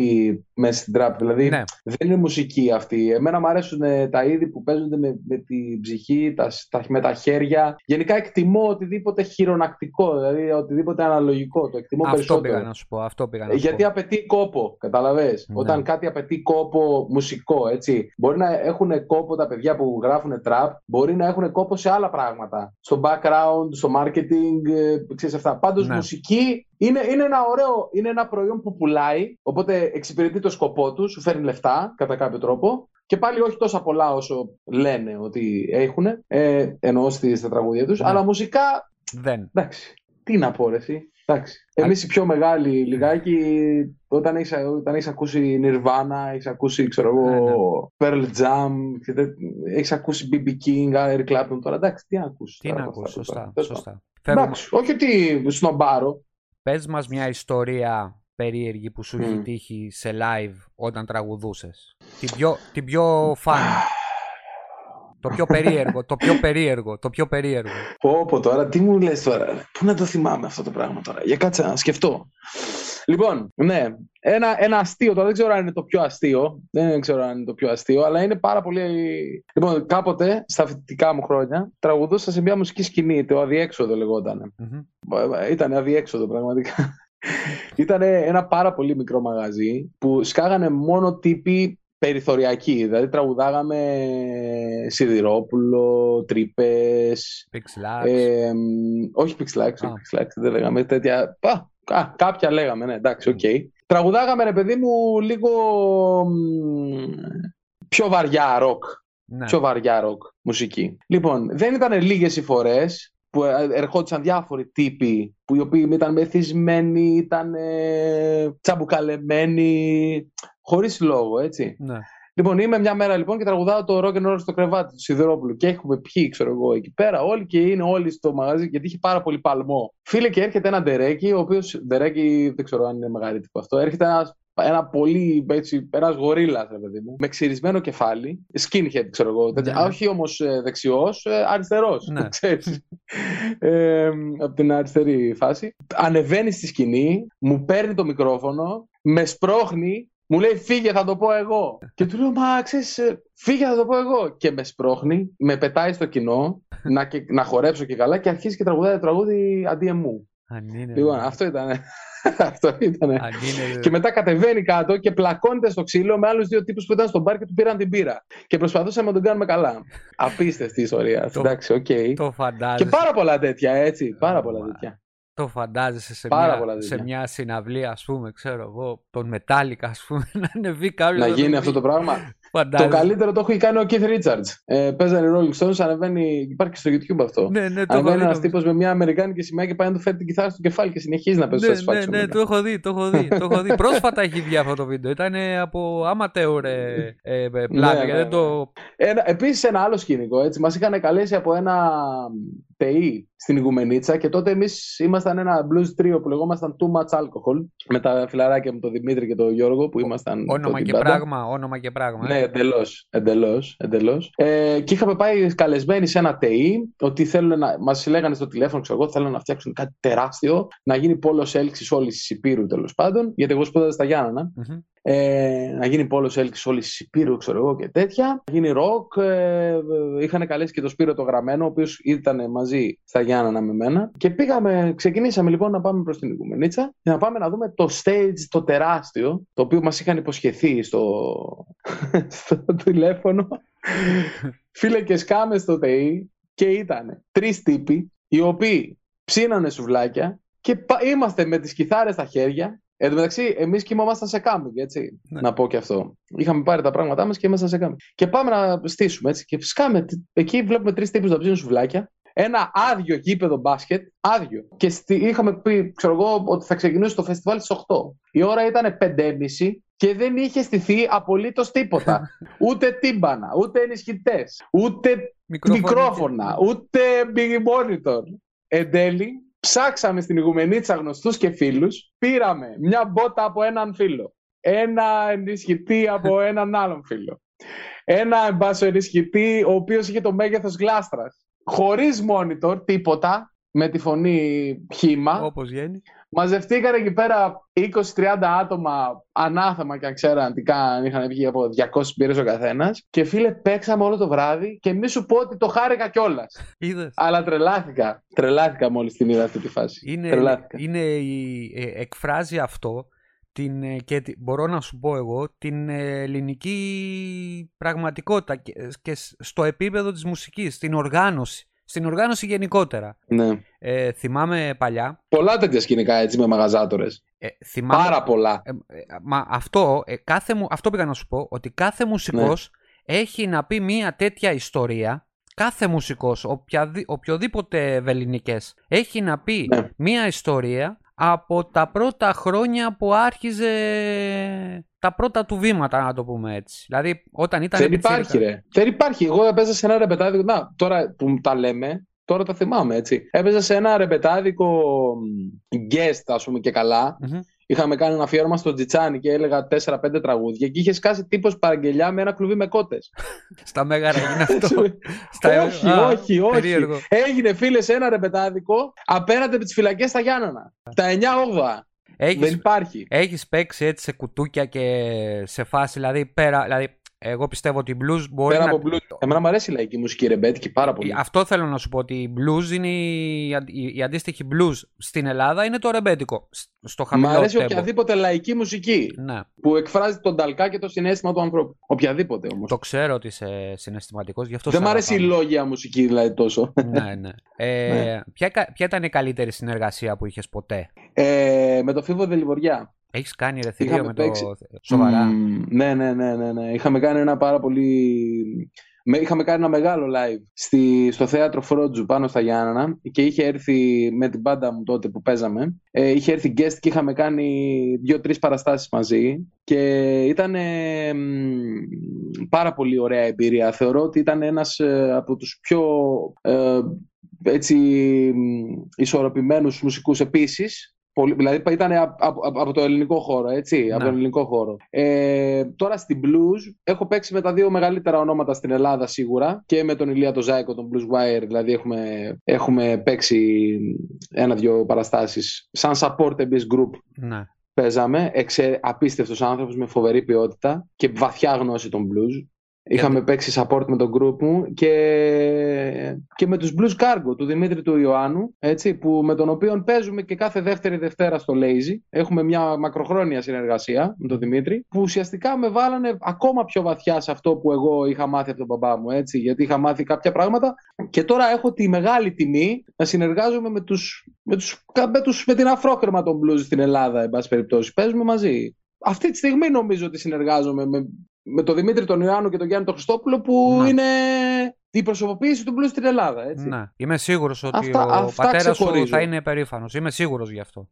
μέσα στην τραπ. Δηλαδή Ναι. δεν είναι μουσική αυτή. Εμένα μου αρέσουν ε, τα είδη που παίζονται με, με την ψυχή, τα, τα- με τα χέρια. Γενικά εκτιμώ οτιδήποτε χειρονακτικό, δηλαδή οτιδήποτε αναλογικό. Το εκτιμώ αυτό περισσότερο. πήγα να σου πω. Αυτό πήγα να Ε, σου Γιατί πω. απαιτεί κόπο, καταλαβες; Ναι. Όταν κάτι απαιτεί κόπο μουσικό, έτσι. Μπορεί να έχουν κόπο τα παιδιά που γράφουν τραπ, μπορεί να έχουν κόπο σε άλλα πράγματα. Στο back background, στο marketing, ε, ξέρεις αυτά. Πάντως Ναι. μουσική είναι, είναι ένα ωραίο, είναι ένα προϊόν που πουλάει, οπότε εξυπηρετεί το σκοπό του, σου φέρνει λεφτά κατά κάποιο τρόπο. Και πάλι όχι τόσα πολλά όσο λένε ότι έχουν, ε, εννοώ στη- στα τραγούδια τους, Ναι. αλλά μουσικά, Δεν. εντάξει, τι να πω ρε εσύ. Εντάξει. Εμείς οι πιο μεγάλοι λιγάκι, όταν έχεις, όταν έχεις ακούσει Nirvana, έχεις ακούσει, ξέρω εγώ, Ναι, ναι. Pearl Jam, και τε- έχεις ακούσει BB King, Eric Clapton, τώρα εντάξει, τι να ακούσεις. Τι τώρα να από ακούς, αυτά, σωστά. τώρα. Τέλος σωστά. πάντων. Φεύγουμε. Εντάξει, όχι ότι σνομπάρω. Πες μας μια ιστορία περίεργη που σου έχει Μμ. τύχει σε live όταν τραγουδούσες. Την πιο, την πιο φαν. Το πιο περίεργο, το πιο περίεργο, το πιο περίεργο. Πω, πω τώρα, τι μου λες τώρα; Πού να το θυμάμαι αυτό το πράγμα τώρα; Για κάτσε να σκεφτώ. Λοιπόν, ναι, ένα, ένα αστείο, τώρα δεν ξέρω αν είναι το πιο αστείο, δεν ξέρω αν είναι το πιο αστείο, αλλά είναι πάρα πολύ... Λοιπόν, κάποτε, στα φοιτητικά μου χρόνια, τραγουδούσα σε μια μουσική σκηνή, το αδιέξοδο λεγόταν. Μμμ. Ήταν αδιέξοδο πραγματικά. Ήταν ένα πάρα πολύ μικρό μαγαζί που σκάγανε μόνο τύποι περιθωριακοί. Δηλαδή τραγουδάγαμε Σιδηρόπουλο, Τρύπες. Πυξ Λαξ. Ε, όχι Πυξ Λαξ, Α. όχι Πυξ Λαξ, δεν λέγαμε τέτοια. Α, α, κάποια λέγαμε, ναι, εντάξει, οκ. Τραγουδάγαμε, ρε παιδί μου, λίγο μ, πιο βαριά ροκ. ναι. Πιο βαριά ροκ μουσική. Λοιπόν, δεν ήταν λίγες οι φορές που ε, ερχόντουσαν διάφοροι τύποι που οι οποίοι ήταν μεθυσμένοι, ήταν ε, τσαμπουκαλεμένοι, χωρίς λόγο, έτσι. ναι. Λοιπόν, είμαι μια μέρα λοιπόν και τραγουδάω το rock and roll στο κρεβάτι του Σιδηρόπουλου και έχουμε πιει, ξέρω εγώ, εκεί πέρα όλοι και είναι όλοι στο μαγαζί γιατί είχε πάρα πολύ παλμό. Φίλε, και έρχεται ένα ντερέκι, ο οποίος ντερέκι δεν ξέρω αν είναι μεγαλύτερο αυτό. Έρχεται ένας ένα πολύ έτσι, ένας γορίλας, ρε παιδί μου, με ξυρισμένο κεφάλι, skinhead, ξέρω εγώ. τέτοια. Ναι, ναι. Όχι όμως δεξιός, αριστερός. Ναι. ε, από την αριστερή φάση. Ανεβαίνει στη σκηνή, μου παίρνει το μικρόφωνο, με σπρώχνει μου λέει φύγε θα το πω εγώ. Και του λέω μα ξέρεις ε, φύγε θα το πω εγώ. Και με σπρώχνει, με πετάει στο κοινό να, και, να χορέψω και καλά και αρχίζει και τραγουδάει το τραγούδι αντί εμού. Αν είναι. Λοιπόν αυτό ήταν. αυτό ήταν. Αν είναι. Και μετά κατεβαίνει κάτω και πλακώνεται στο ξύλο με άλλους δύο τύπους που ήταν στο μπαρ και του πήραν την μπύρα. Και προσπαθούσαμε να τον κάνουμε καλά. Απίστευτη ιστορία. Το- Εντάξει, οκ. Το Και φαντάζεσαι. πάρα πολλά τέτοια, έτσι. Πάρα πολλά Μα. τέτοια. Το φαντάζεσαι σε, Πάρα πολλά μια, σε τέτοια. μια συναυλία, ας πούμε, ξέρω εγώ, των Metallica, ας πούμε, να ανεβεί κάποιος. Να γίνει αυτό το πράγμα; Το Φαντάζεσαι. καλύτερο το έχει κάνει ο Keith Richards. Ε, παίζανε οι Rolling Stones, ανεβαίνει. Υπάρχει και στο YouTube αυτό. Ναι, ναι, το έχω Ανεβαίνει δει. ένας το- τύπος με μια Αμερικάνικη σημαία και πάει να του φέρει την κιθάρα στο κεφάλι και συνεχίζει να παίζει Ναι, στο ναι, Satisfaction ναι, μετά. το έχω δει, το έχω δει. το έχω δει. Πρόσφατα έχει βγει αυτό το βίντεο. Ήταν από amateur ε, ε, ε, πλάτη. Ναι, γιατί ναι, δεν το... Ένα, επίσης ένα άλλο σκηνικό, έτσι, μας είχαν καλέσει από ένα ΤΕΙ στην Ιγουμενίτσα και τότε εμείς ήμασταν ένα blues trio που λεγόμασταν Too Much Alcohol με τα φιλαράκια μου, τον Δημήτρη και τον Γιώργο που ήμασταν Όνομα τότε και μπάντα. πράγμα, όνομα και πράγμα. Ναι, ε. εντελώς. Εντελώς, εντελώς. Ε, και είχαμε πάει καλεσμένοι σε ένα ΤΕΙ ότι θέλουν να. Μας λέγανε στο τηλέφωνο, ξέρω εγώ, θέλουν να φτιάξουν κάτι τεράστιο, να γίνει πόλος έλξης όλης της Υπήρου τέλος πάντων, γιατί εγώ σπούδαζα στα Γιάννενα. Μμμ. Ε, να γίνει πόλος έλξη όλης της Υπήρου, ξέρω εγώ και τέτοια. Να γίνει ροκ. Ε, ε, είχαν καλέσει και το Σπύρο το Γραμμένο, ο οποίος ήταν μαζί στα Γιάννενα με μένα. Και πήγαμε, ξεκινήσαμε λοιπόν να πάμε προς την Οικουμενίτσα και να πάμε να δούμε το stage το τεράστιο, το οποίο μας είχαν υποσχεθεί στο, στο τηλέφωνο. Φίλε και σκάμες στο ΤΕΙ και ήταν τρεις τύποι οι οποίοι ψήνανε σουβλάκια και πα- είμαστε με τις κιθάρες στα χέρια. Εν τω μεταξύ, εμείς κοιμόμασταν σε κάμπινγκ, έτσι. Ναι. Να πω και αυτό. Είχαμε πάρει τα πράγματά μας και ήμασταν σε κάμπινγκ. Και πάμε να στήσουμε έτσι. Και σκάμε. Εκεί βλέπουμε τρεις τύπους να ψήνουν σουβλάκια. Ένα άδειο γήπεδο μπάσκετ, άδειο. Και στη, είχαμε πει, ξέρω εγώ, ότι θα ξεκινήσει το φεστιβάλ στις 8. Η ώρα ήταν 5.30 και δεν είχε στηθεί απολύτως τίποτα. ούτε τύμπανα, ούτε ενισχυτές, ούτε μικρόφωνα, ούτε big monitor. Εν τέλει, ψάξαμε στην Ιγουμενίτσα γνωστούς και φίλους, πήραμε μια μπότα από έναν φίλο, ένα ενισχυτή από έναν άλλον φίλο, ένα εμπάσο ενισχυτή ο οποίος είχε το μέγεθος γλάστρας, χωρίς monitor, τίποτα, με τη φωνή χήμα. Όπως βγαίνει. Μαζευτήκαν εκεί πέρα 20-30 άτομα ανάθεμα και αν ξέραν τι κάνουν, είχαν βγει από 200 μπύρες ο καθένας. Και φίλε, παίξαμε όλο το βράδυ και μη σου πω ότι το χάρηκα κιόλας. Είδες. Αλλά τρελάθηκα. Τρελάθηκα μόλις την είδα αυτή τη φάση. Είναι, Τρελάθηκα. είναι η, ε, εκφράζει αυτό την, ε, και τη- μπορώ να σου πω εγώ την ε, ελληνική πραγματικότητα και, και σ- στο επίπεδο της μουσικής, την οργάνωση στην οργάνωση γενικότερα. Ναι. Ε, θυμάμαι παλιά. Πολλά τέτοια σκηνικά έτσι με μαγαζάτορες. Ε, θυμάμαι, Πάρα πολλά. Ε, ε, μα αυτό, ε, κάθε, μου- αυτό πήγα να σου πω, ότι κάθε μουσικός έχει να πει μία τέτοια ιστορία. Κάθε μουσικός, οποιαδη, οποιοδήποτε βεληνικές, έχει να πει Ναι. μία ιστορία από τα πρώτα χρόνια που άρχιζε τα πρώτα του βήματα, να το πούμε έτσι. Δηλαδή, όταν ήταν Δεν πιτσίρικα. υπάρχει, ρε. Δεν υπάρχει. Εγώ έπαιζα σε ένα ρεπετάδικο. Να, τώρα που τα λέμε, τώρα τα θυμάμαι, έτσι. Έπαιζα σε ένα ρεπετάδικο μ, guest, ας πούμε και καλά. Μμμ. Είχαμε κάνει ένα αφιέρωμα στο Τζιτσάνι και έλεγα 4-5 τραγούδια και είχε σκάσει τύπος παραγγελιά με ένα κλουβί με κότες. Στα μέγαρα έγινε αυτό. Στα... όχι, Α, όχι, όχι. περίεργο. Έγινε φίλε σε ένα ρεπετάδικο απέναντι από τις φυλακές στα Γιάννενα. Τα 9-8. Δεν Έχεις, υπάρχει. έχεις παίξει έτσι σε κουτούκια και σε φάση, δηλαδή πέρα, δηλαδή εγώ πιστεύω ότι η blues μπορεί Πέρα να... από blues. Εμένα μου αρέσει η λαϊκή μουσική ρεμπέτικη πάρα πολύ. Αυτό θέλω να σου πω ότι η blues είναι η, αντι- η, η αντίστοιχη blues στην Ελλάδα είναι το ρεμπέτικο. σ- Στο Μ' χαμηλό αρέσει tempo. οποιαδήποτε λαϊκή μουσική Ναι, που εκφράζει τον ταλκά και το συνέστημα του ανθρώπου. Οποιαδήποτε όμως. το ξέρω ότι είσαι συναισθηματικός, γι' αυτό Δεν σε μ' αρέσει η αγαπάμε. λόγια μουσική δηλαδή τόσο. ναι, ναι. Ε, Ναι. Ποια, κα- ποια ήταν η καλύτερη συνεργασία που είχες ποτέ; Ε, με το Φίβο Δελιβοριά. Έχεις κάνει ρε θηρίο Είχαμε με το... παίξει. Σοβαρά. Μμμ, ναι, ναι, ναι, ναι, ναι. Είχαμε κάνει ένα πάρα πολύ. με- Είχαμε κάνει ένα μεγάλο live στη, στο θέατρο Φρότζου πάνω στα Γιάννενα και είχε έρθει με την μπάντα μου τότε που παίζαμε. Ε, είχε έρθει guest και είχαμε κάνει δύο-τρεις παραστάσεις μαζί και ήταν ε, μ, πάρα πολύ ωραία εμπειρία. Θεωρώ ότι ήταν ένας ε, από τους πιο ε, έτσι μ, ισορροπημένους μουσικούς επίσης. Πολύ, δηλαδή ήταν από, από, από το ελληνικό χώρο, έτσι, από Ναι. τον ελληνικό χώρο. Ε, τώρα στην blues έχω παίξει με τα δύο μεγαλύτερα ονόματα στην Ελλάδα σίγουρα και με τον Ηλία το Ζάικο, τον Blues Wire, δηλαδή έχουμε, έχουμε παίξει ένα-δυο παραστάσεις σαν support abyss group Ναι. παίζαμε, εξε, απίστευτος άνθρωπος με φοβερή ποιότητα και βαθιά γνώση των blues. Είχαμε παίξει support με τον group μου και, και με τους Blues Cargo του Δημήτρη του Ιωάννου, έτσι, που, με τον οποίο παίζουμε και κάθε δεύτερη Δευτέρα στο Lazy. Έχουμε μια μακροχρόνια συνεργασία με τον Δημήτρη, που ουσιαστικά με βάλανε ακόμα πιο βαθιά σε αυτό που εγώ είχα μάθει από τον μπαμπά μου, έτσι, γιατί είχα μάθει κάποια πράγματα και τώρα έχω τη μεγάλη τιμή να συνεργάζομαι με, τους, με, τους, με, τους, με την αφρόκρεμα των blues στην Ελλάδα, εν πάση περιπτώσει. Παίζουμε μαζί. Αυτή τη στιγμή νομίζω ότι συνεργάζομαι με, με τον Δημήτρη τον Ιωάννου και τον Γιάννη τον Χριστόπουλο που Ναι. είναι η προσωποποίηση του blues στην Ελλάδα. Έτσι. Ναι. Είμαι σίγουρος ότι Αυτά- ο αυτά πατέρας σου ξεχωρίζω. θα είναι περήφανος. Είμαι σίγουρος γι' αυτό.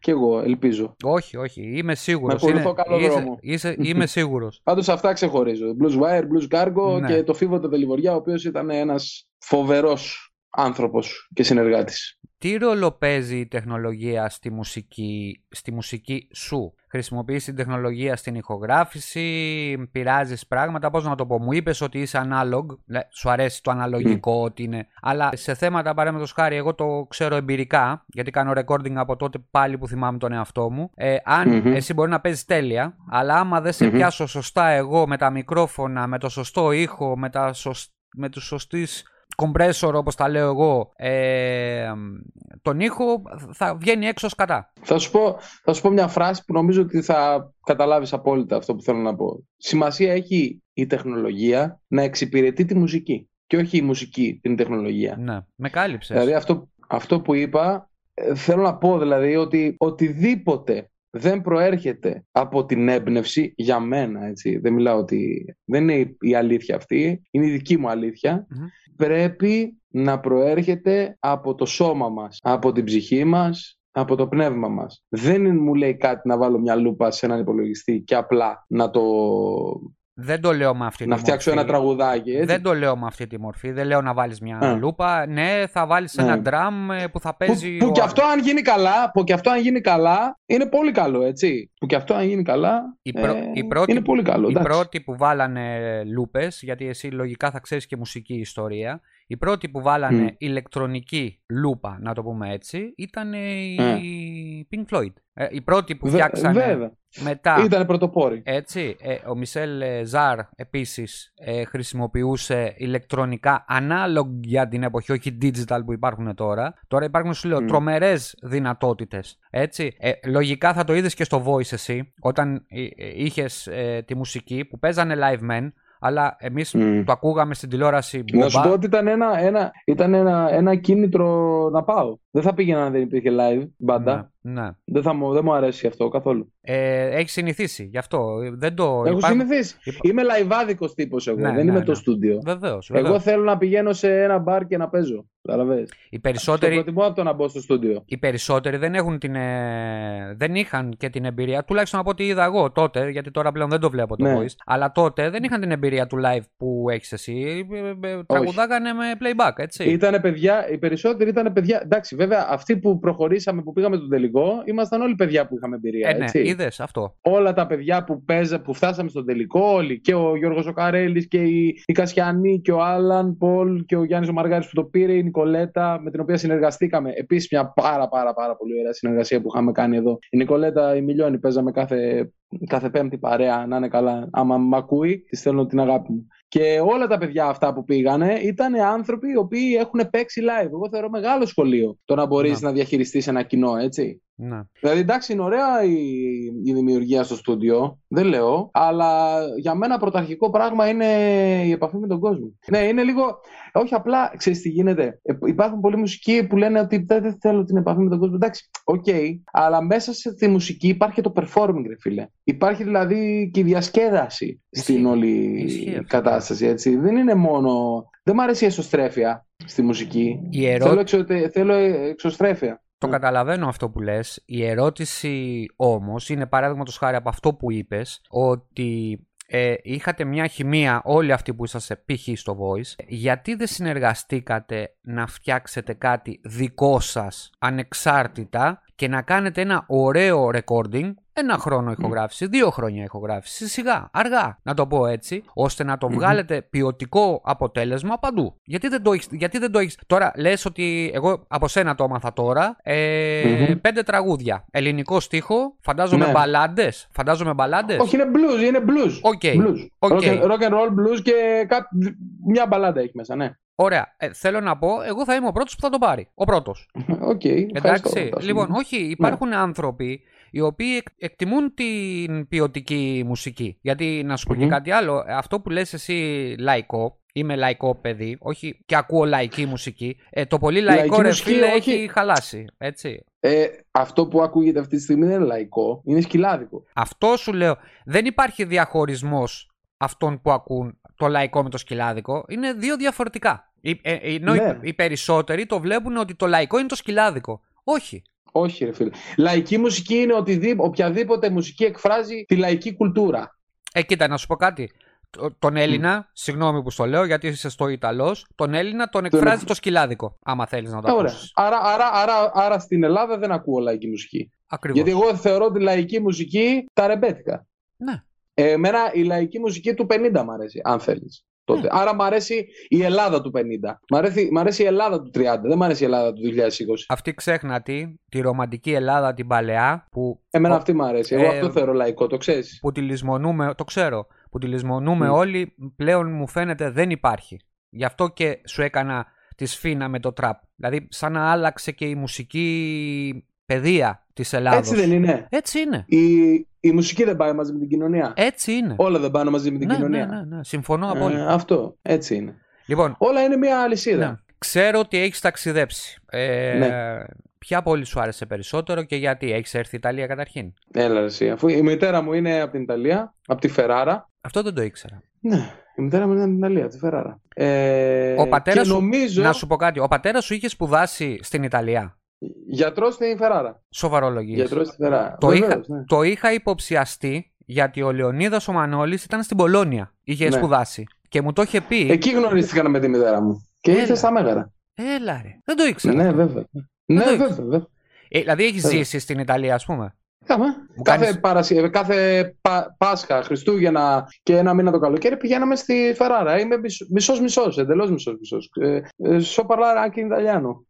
Κι εγώ ελπίζω. Όχι, όχι. Είμαι σίγουρος. Με ακολουθώ Είναι- καλό είσαι- δρόμο. είσαι- είμαι σίγουρος. Πάντως αυτά ξεχωρίζω. Blues Wire, Blues Cargo Ναι. και το Φίβο το Δελιβοριά, ο οποίος ήταν ένας φοβερός άνθρωπος και συνεργάτης. Τι ρόλο παίζει η τεχνολογία στη μουσική, στη μουσική σου; Χρησιμοποιείς την τεχνολογία στην ηχογράφηση, πειράζεις πράγματα, πώς να το πω. Μου είπες ότι είσαι analog, λέ, σου αρέσει το αναλογικό ότι είναι. Αλλά σε θέματα παραδείγματος χάρη, εγώ το ξέρω εμπειρικά, γιατί κάνω recording από τότε πάλι που θυμάμαι τον εαυτό μου. Ε, αν Μμμ. εσύ μπορεί να παίζεις τέλεια, αλλά άμα δεν σε Μμμ. πιάσω σωστά εγώ με τα μικρόφωνα, με το σωστό ήχο, με, τα σωσ... με τους σωστούς compressor όπως τα λέω εγώ, ε, τον ήχο θα βγαίνει έξω σκατά. Θα σου, πω, θα σου πω μια φράση που νομίζω ότι θα καταλάβεις απόλυτα αυτό που θέλω να πω. Σημασία έχει η τεχνολογία να εξυπηρετεί τη μουσική και όχι η μουσική την τεχνολογία. Ναι, με κάλυψες. Δηλαδή αυτό, αυτό που είπα, ε, θέλω να πω δηλαδή ότι οτιδήποτε δεν προέρχεται από την έμπνευση για μένα, έτσι, δεν μιλάω ότι δεν είναι η- η αλήθεια αυτή, είναι η δική μου αλήθεια, Μμμ. Πρέπει να προέρχεται από το σώμα μας, από την ψυχή μας, από το πνεύμα μας. Δεν είναι, μου λέει κάτι να βάλω μια λούπα σε έναν υπολογιστή και απλά να το... Δεν το λέω με αυτή να τη φτιάξω μορφή. ένα τραγουδάκι, έτσι. Δεν το λέω με αυτή τη μορφή. Δεν λέω να βάλεις μια Α. λούπα. Ναι, θα βάλεις Ναι. ένα drum ε, που θα Που, παίζει... που ο- και αυτό αν γίνει καλά, που και αυτό αν γίνει καλά, είναι πολύ καλό, έτσι. Που και αυτό αν γίνει καλά, Η πρω- ε, η πρώτη- είναι πολύ καλό. Οι εντάξει. πρώτοι που βάλανε λούπες, γιατί εσύ λογικά θα ξέρεις και μουσική ιστορία, οι πρώτοι που βάλανε Μμ. ηλεκτρονική λούπα, να το πούμε έτσι, ήταν οι Ε. Pink Floyd. Ε, οι πρώτοι που Βε- φτιάξανε Βέβαια. Μετά Ήταν πρωτοπόροι. Έτσι, ε, ο Μισελ ε, Ζαρ επίσης ε, χρησιμοποιούσε ηλεκτρονικά analog για την εποχή, όχι digital που υπάρχουν τώρα. Τώρα υπάρχουν, σου λέω, Μμ. τρομερές δυνατότητες. Έτσι, ε, λογικά θα το είδες και στο Voice εσύ, όταν ε, ε, είχες ε, τη μουσική που παίζανε live men, αλλά εμείς Μμ. το ακούγαμε στην τηλεόραση. Να σου μπουμπά. πω ότι ήταν ένα, ένα, ήταν ένα, ένα κίνητρο να πάω. Δεν θα πήγαινα αν δεν υπήρχε live μπάντα. Ναι, ναι. Δεν, θα μου, δεν μου αρέσει αυτό καθόλου. Ε, έχεις συνηθίσει γι' αυτό. Δεν το. Έχω υπάρχουν- συνηθίσει. υπά- Είμαι λαϊβάδικος τύπος εγώ. Ναι, δεν ναι, είμαι ναι. το στούντιο. Βεβαίως, Εγώ βεβαίως. θέλω να πηγαίνω σε ένα μπαρ και να παίζω. Καταλαβες. Οι Το περισσότεροι, προτιμώ από το να μπω στο στούντιο. οι περισσότεροι δεν, έχουν την, ε, δεν είχαν και την εμπειρία, τουλάχιστον από ό,τι είδα εγώ τότε, γιατί τώρα πλέον δεν το βλέπω το Ναι. voice, αλλά τότε δεν είχαν την εμπειρία του live που έχεις εσύ. Ε, ε, Τραγουδάγανε με playback, έτσι. Ήτανε παιδιά, οι περισσότεροι ήταν παιδιά. Εντάξει, βέβαια, αυτοί που προχωρήσαμε, που πήγαμε στον τελικό, ήμασταν όλοι παιδιά που είχαμε εμπειρία. ε, ναι, έτσι. είδες αυτό. Όλα τα παιδιά που, παίζα, που φτάσαμε στον τελικό, όλοι. Και ο Γιώργος Οκαρέλη και η, η Κασιανή και ο Άλαν Πολ και ο Γιάννης Ομαργάρη που το πήρε, η Νικολέτα με την οποία συνεργαστήκαμε. Επίσης, μια πάρα, πάρα, πάρα πολύ ωραία συνεργασία που είχαμε κάνει εδώ. Η Νικολέτα, η Μιλιώνη, παίζαμε κάθε, κάθε Πέμπτη παρέα, να είναι καλά. Άμα μ' ακούει, της στέλνω την αγάπη μου. Και όλα τα παιδιά αυτά που πήγανε ήταν άνθρωποι οι οποίοι έχουν παίξει live. Εγώ θεωρώ μεγάλο σχολείο το να μπορείς Να. να διαχειριστείς ένα κοινό, έτσι. Ναι. Δηλαδή, εντάξει, είναι ωραία η, η δημιουργία στο στούντιο, δεν λέω, αλλά για μένα πρωταρχικό πράγμα είναι η επαφή με τον κόσμο. Ναι, είναι λίγο. Όχι απλά, ξέρεις τι γίνεται. Ε, υπάρχουν πολλοί μουσικοί που λένε ότι δεν, δεν θέλω την επαφή με τον κόσμο. Εντάξει, οκ, αλλά μέσα σε τη μουσική υπάρχει και το performing, ρε φίλε. Υπάρχει δηλαδή και η διασκέδαση στην Ισχύει. όλη Ισχύει αυτό. κατάσταση, έτσι. Δεν είναι μόνο. Δεν μου αρέσει η εσωστρέφεια στη μουσική. Η ερώ- Θέλω, εξωτε... θέλω εξωστρέφεια. Το Ναι. καταλαβαίνω αυτό που λες. Η ερώτηση όμως είναι παράδειγμα χάρη από αυτό που είπες ότι ε, είχατε μια χημεία όλοι αυτοί που είσαστε π.χ. στο Voice γιατί δεν συνεργαστήκατε να φτιάξετε κάτι δικό σας ανεξάρτητα και να κάνετε ένα ωραίο recording ένα χρόνο ηχογράφηση, δύο χρόνια ηχογράφηση, σιγά, αργά, να το πω έτσι, ώστε να το Μμμ. βγάλετε ποιοτικό αποτέλεσμα παντού. Γιατί δεν το έχεις, γιατί δεν το έχεις. Τώρα λες ότι εγώ από σένα το έμαθα τώρα, ε, Μμμ. πέντε τραγούδια, ελληνικό στίχο, φαντάζομαι Ναι. μπαλάντες, φαντάζομαι μπαλάντες; Όχι, είναι blues, είναι blues. Οκ. Blues. Οκ. Rock, and, rock and roll blues και κά... μια μπαλάντα έχει μέσα, ναι. Ωραία, ε, θέλω να πω, εγώ θα είμαι ο πρώτος που θα το πάρει. Ο πρώτος. Οκ, ευχαριστώ, Εντάξει. Τάσο. Λοιπόν, όχι, υπάρχουν άνθρωποι οι οποίοι εκ- εκτιμούν την ποιοτική μουσική. Γιατί να σου πω και Μμμ. κάτι άλλο, αυτό που λες εσύ λαϊκό, είμαι λαϊκό παιδί, όχι και ακούω λαϊκή μουσική. Ε, το πολύ λαϊκό Λαϊκή ρε μουσική, φίλε όχι. έχει χαλάσει. Έτσι. Ε, αυτό που ακούγεται αυτή τη στιγμή δεν είναι λαϊκό, είναι σκυλάδικο. Αυτό σου λέω. Δεν υπάρχει διαχωρισμός αυτών που ακούν το λαϊκό με το σκυλάδικο. Είναι δύο διαφορετικά. Οι- ε, Ενώ οι- Ναι. οι περισσότεροι το βλέπουν ότι το λαϊκό είναι το σκυλάδικο. Όχι. Όχι, ρε φίλε. Λαϊκή μουσική είναι οτιδή, οποιαδήποτε μουσική εκφράζει τη λαϊκή κουλτούρα. Ε, κοίτα, να σου πω κάτι. Το- Τον Έλληνα, συγγνώμη που στο λέω γιατί είσαι στο Ιταλός, τον Έλληνα τον εκφράζει εκ- το σκυλάδικο. Άμα θέλεις να το Ε, ωραία. ακούσεις. Άρα, άρα, άρα, άρα στην Ελλάδα δεν ακούω λαϊκή μουσική. Ακριβώς. Γιατί εγώ θεωρώ τη λαϊκή μουσική τα ρεμπέτικα. Ναι. Ε, εμένα η λαϊκή μουσική του 50 μ' αρέσει, αν θέλεις. Τότε. Ναι. Άρα μ' αρέσει η Ελλάδα του 50. Μ' αρέσει, μ' αρέσει η Ελλάδα του 30. Δεν μ' αρέσει η Ελλάδα του 2020. Αυτή ξέχνατη τη ρομαντική Ελλάδα την παλαιά που, Εμένα Ο- αυτή μ' αρέσει. Εγώ Ε, αυτό θεωρώ λαϊκό, το ξέρεις. που τη λησμονούμε, το ξέρω, που τη λησμονούμε Μμ. όλοι πλέον μου φαίνεται δεν υπάρχει. Γι' αυτό και σου έκανα τη σφίνα με το τραπ. Δηλαδή σαν να άλλαξε και η μουσική παιδεία της Ελλάδος. Έτσι δεν είναι. Έτσι είναι. Η, η μουσική δεν πάει μαζί με την κοινωνία. Έτσι είναι. Όλα δεν πάνε μαζί με την ναι, κοινωνία. ναι, ναι, ναι. Συμφωνώ Ε, απόλυτα. αυτό. Έτσι είναι. Λοιπόν, Όλα είναι μια αλυσίδα. Ναι. Ξέρω ότι έχεις ταξιδέψει. Ε, Ναι. Ποια πόλη σου άρεσε περισσότερο και γιατί; Έχεις έρθει Ιταλία καταρχήν; Έλα, ρε, εσύ. Αφού η μητέρα μου είναι από την Ιταλία, από τη Φεράρα. Αυτό δεν το ήξερα. Ναι, η μητέρα μου είναι από την Ιταλία, από τη Φεράρα. Ε, Ο πατέρας και σου- νομίζω Να σου πω κάτι. Ο πατέρας σου είχε σπουδάσει στην Ιταλία; Γιατρός στην Φεράρα. Σοβαρολογίες. Γιατρός στην Φεράρα. Το, είχα, Βεβαίως, ναι. το είχα υποψιαστεί γιατί ο Λεωνίδας ο Μανώλης ήταν στην Πολώνια. Είχε Ναι. σπουδάσει. Και μου το είχε πει. Εκεί γνωρίστηκαν με τη μητέρα μου. Και Έλα. ήρθε στα Μέγαρα. Έλα ρε. Δεν το ήξερα. Ναι, βέβαια. Ναι, το βέβαια. ήξερα. βέβαια. Ε, δηλαδή έχεις Βέβαια. ζήσει στην Ιταλία, ας πούμε. Κάμε. Μου Κάθε, κάνεις- παρασυ... κάθε πα... Πάσχα, Χριστούγεννα και ένα μήνα το καλοκαίρι πηγαίναμε στη Φεράρα. Είμαι μισός μισός, εντελώς μισός μισός. Ε, ε, so parlare anche in italiano.